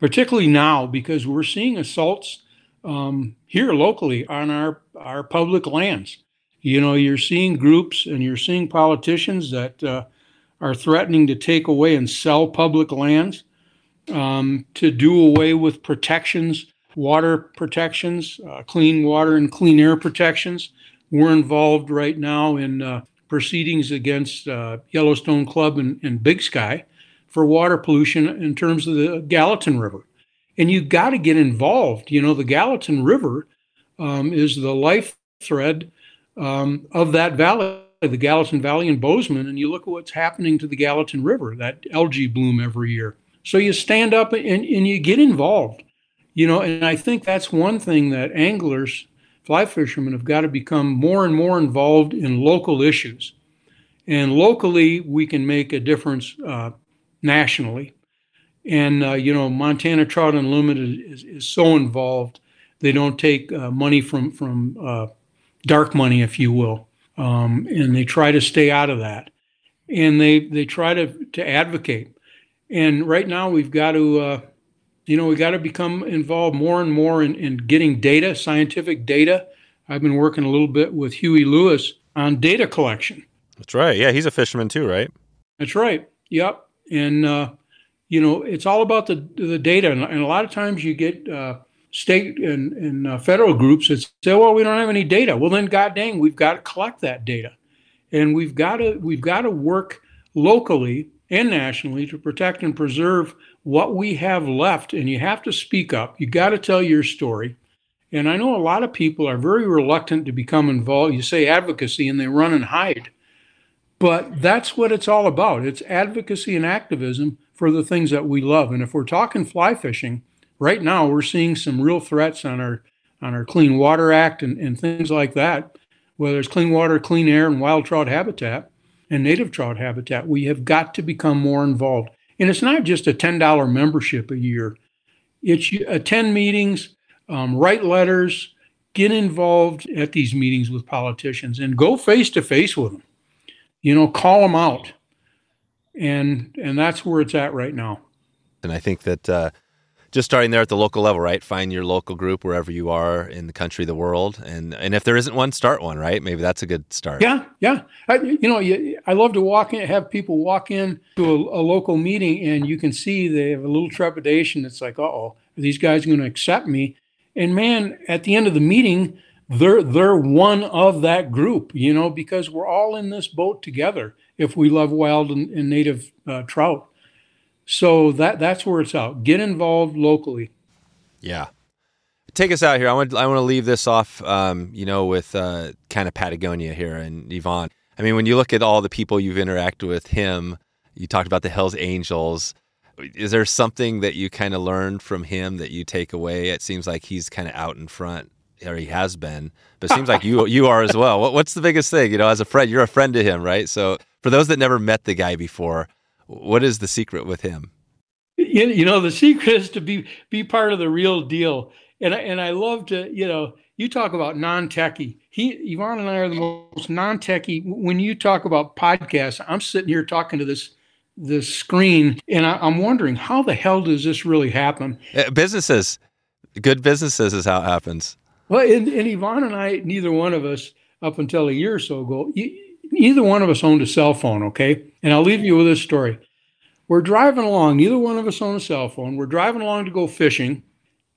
particularly now, because we're seeing assaults um, here locally on our, our public lands you know, you're seeing groups and you're seeing politicians that uh, are threatening to take away and sell public lands, um, to do away with protections, water protections, uh, clean water and clean air protections. We're involved right now in uh, proceedings against uh, Yellowstone Club and, and Big Sky for water pollution in terms of the Gallatin River. And you've got to get involved. You know, the Gallatin River um, is the life thread um, of that valley, the Gallatin Valley in Bozeman. And you look at what's happening to the Gallatin River, that algae bloom every year. So you stand up and, and you get involved. You know, and I think that's one thing that anglers, fly fishermen, have got to become more and more involved in local issues. And locally, we can make a difference uh, nationally. And, uh, you know, Montana Trout Unlimited is, is so involved. They don't take uh, money from, from uh, dark money, if you will. Um, and they try to stay out of that. And they, they try to, to advocate. And right now, we've got to, uh, you know, we got to become involved more and more in, in getting data, scientific data. I've been working a little bit with Huey Lewis on data collection. That's right. Yeah, he's a fisherman too, right? That's right. Yep. And uh, you know, it's all about the the data, and, and a lot of times you get uh, state and, and uh, federal groups that say, "Well, we don't have any data." Well, then, god dang, we've got to collect that data, and we've got to we've got to work locally and nationally to protect and preserve what we have left. And you have to speak up. You got to tell your story. And I know a lot of people are very reluctant to become involved. You say advocacy, and they run and hide. But that's what it's all about. It's advocacy and activism for the things that we love. And if we're talking fly fishing, right now we're seeing some real threats on our on our Clean Water Act and, and things like that, whether it's clean water, clean air, and wild trout habitat and native trout habitat. We have got to become more involved. And it's not just a $10 membership a year. It's attend meetings, um, write letters, get involved at these meetings with politicians, and go face to face with them you know, call them out. And and that's where it's at right now. And I think that uh, just starting there at the local level, right? Find your local group wherever you are in the country, the world, and and if there isn't one, start one, right? Maybe that's a good start. Yeah, yeah. I, you know, you, I love to walk in, have people walk in to a, a, local meeting, and you can see they have a little trepidation. It's like, oh, are these guys going to accept me? And man, at the end of the meeting, they're they're one of that group, you know, because we're all in this boat together if we love wild and, and native uh, trout. So that that's where it's out. Get involved locally. Yeah. Take us out here. I want I want to leave this off, um, you know, with uh, kind of Patagonia here and Yvon. I mean, when you look at all the people you've interacted with, him, you talked about the Hell's Angels. Is there something that you kind of learned from him that you take away? It seems like he's kind of out in front or he has been, but it seems like you you are as well. What, what's the biggest thing? You know, as a friend, you're a friend to him, right? So for those that never met the guy before, what is the secret with him? You, you know, the secret is to be be part of the real deal. And I, and I love to, you know, you talk about non-techie. He, Yvon and I are the most non-techie. When you talk about podcasts, I'm sitting here talking to this this screen, and I, am wondering how the hell does this really happen? Uh, businesses, good businesses is how it happens. Well, and, and Yvon and I, neither one of us, up until a year or so ago, neither one of us owned a cell phone, okay? And I'll leave you with this story. We're driving along, neither one of us owned a cell phone. We're driving along to go fishing,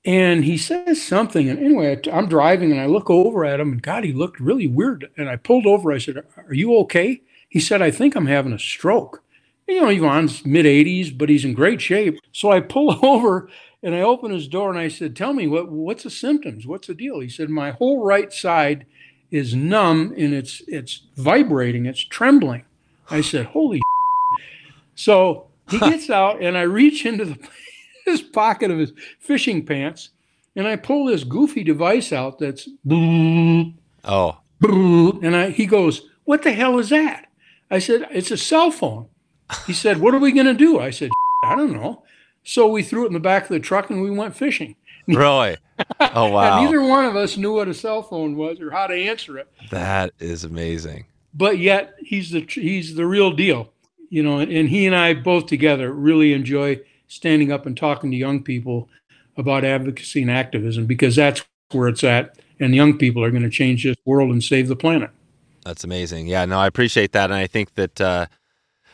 and he says something. And anyway, I'm driving and I look over at him, and God, he looked really weird. And I pulled over. I said, Are you okay? He said, I think I'm having a stroke. You know, Yvon's mid 80s, but he's in great shape. So I pull over and I opened his door and I said, "Tell me what what's the symptoms? What's the deal?" He said, "My whole right side is numb and it's it's vibrating, it's trembling." I said, "Holy!" So he gets out and I reach into the his pocket of his fishing pants and I pull this goofy device out that's oh and I he goes, "What the hell is that?" I said, "It's a cell phone." He said, "What are we going to do?" I said, "I don't know." So we threw it in the back of the truck and we went fishing. Really? Oh wow! neither one of us knew what a cell phone was or how to answer it. That is amazing. But yet he's the he's the real deal, you know. And, and he and I both together really enjoy standing up and talking to young people about advocacy and activism because that's where it's at. And young people are going to change this world and save the planet. That's amazing. Yeah, no, I appreciate that, and I think that. Uh,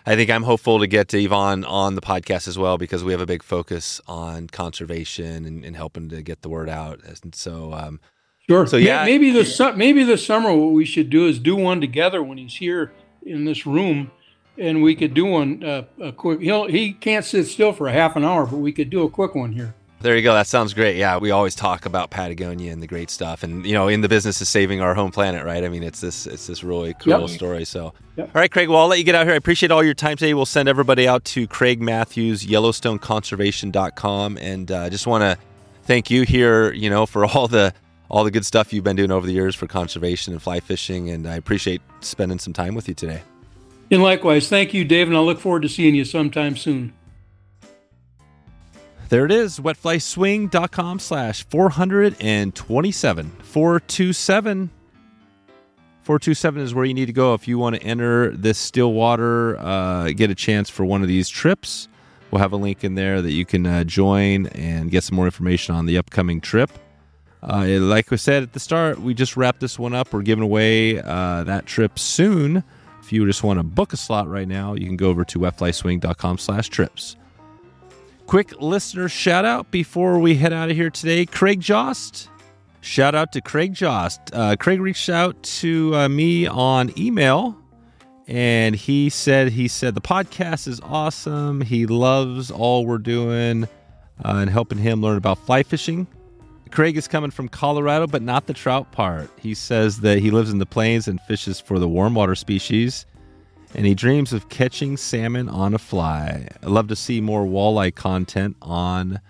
I think I'm hopeful to get to Yvon on the podcast as well because we have a big focus on conservation and, and helping to get the word out. And so, um, sure. So yeah, maybe the maybe this summer what we should do is do one together when he's here in this room, and we could do one uh, a quick. He'll he can't sit still for a half an hour, but we could do a quick one here. There you go. That sounds great. Yeah, we always talk about Patagonia and the great stuff, and you know, in the business of saving our home planet, right? I mean, it's this it's this really cool yep. story. So, yep. all right, Craig. Well, I'll let you get out here. I appreciate all your time today. We'll send everybody out to Craig Mathews, YellowstoneConservation.com, and I uh, just want to thank you here, you know, for all the all the good stuff you've been doing over the years for conservation and fly fishing, and I appreciate spending some time with you today. And likewise, thank you, Dave, and I look forward to seeing you sometime soon. There it is, wetflyswing.com slash 427. 427. 427 is where you need to go if you want to enter this Stillwater, uh, get a chance for one of these trips. We'll have a link in there that you can uh, join and get some more information on the upcoming trip. Uh, like we said at the start, we just wrapped this one up. We're giving away uh, that trip soon. If you just want to book a slot right now, you can go over to wetflyswing.com slash trips. Quick listener shout out before we head out of here today. Craig Jost. Shout out to Craig Jost. Uh, Craig reached out to uh, me on email and he said he said the podcast is awesome. He loves all we're doing uh, and helping him learn about fly fishing. Craig is coming from Colorado, but not the trout part. He says that he lives in the plains and fishes for the warm water species and he dreams of catching salmon on a fly. I'd love to see more walleye content on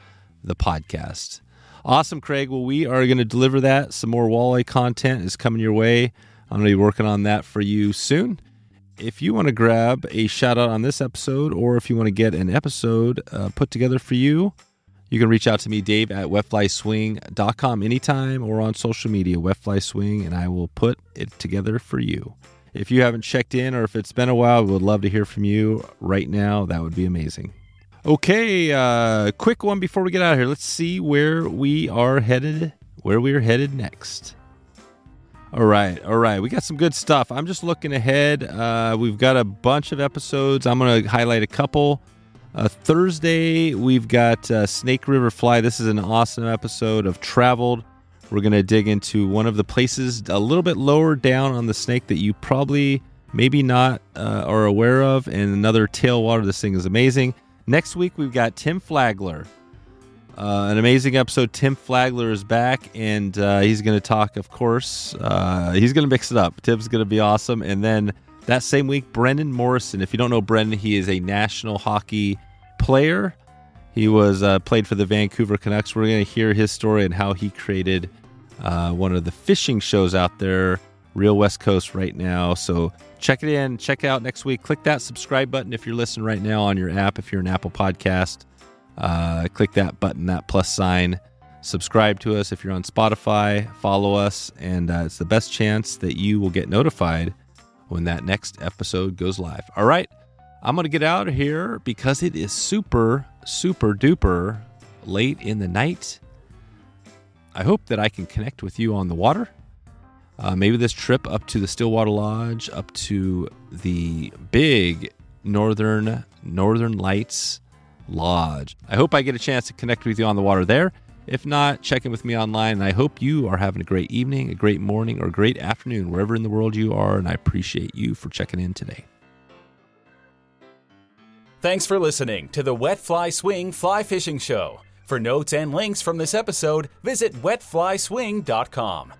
the podcast. Awesome, Craig. Well, we are going to deliver that. Some more walleye content is coming your way. I'm going to be working on that for you soon. If you want to grab a shout out on this episode, or if you want to get an episode uh, put together for you, you can reach out to me, Dave, at wetflyswing.com anytime or on social media, wetflyswing, and I will put it together for you. If you haven't checked in or if it's been a while, we would love to hear from you right now. That would be amazing. Okay, uh, quick one before we get out of here. Let's see where we are headed. Where we are headed next. All right, all right. We got some good stuff. I'm just looking ahead. Uh, we've got a bunch of episodes. I'm going to highlight a couple. Uh, Thursday, we've got uh, Snake River Fly. This is an awesome episode of Traveled we're going to dig into one of the places a little bit lower down on the snake that you probably maybe not uh, are aware of, and another tailwater. This thing is amazing. Next week, we've got Tim Flagler. Uh, an amazing episode. Tim Flagler is back, and uh, he's going to talk, of course. Uh, he's going to mix it up. Tim's going to be awesome. And then that same week, Brendan Morrison. If you don't know Brendan, he is a national hockey player. He was uh, played for the Vancouver Canucks. We're going to hear his story and how he created uh, one of the fishing shows out there, Real West Coast, right now. So check it in. Check it out next week. Click that subscribe button if you're listening right now on your app. If you're an Apple Podcast, uh, click that button, that plus sign. Subscribe to us if you're on Spotify. Follow us, and uh, it's the best chance that you will get notified when that next episode goes live. All right, I'm going to get out of here because it is super, super duper late in the night I hope that I can connect with you on the water. Uh, maybe this trip up to the Stillwater Lodge, up to the big Northern Northern Lights Lodge. I hope I get a chance to connect with you on the water there. If not, check in with me online. And I hope you are having a great evening, a great morning, or a great afternoon, wherever in the world you are. And I appreciate you for checking in today. Thanks for listening to the Wet Fly Swing Fly Fishing Show. For notes and links from this episode, visit wetflyswing.com.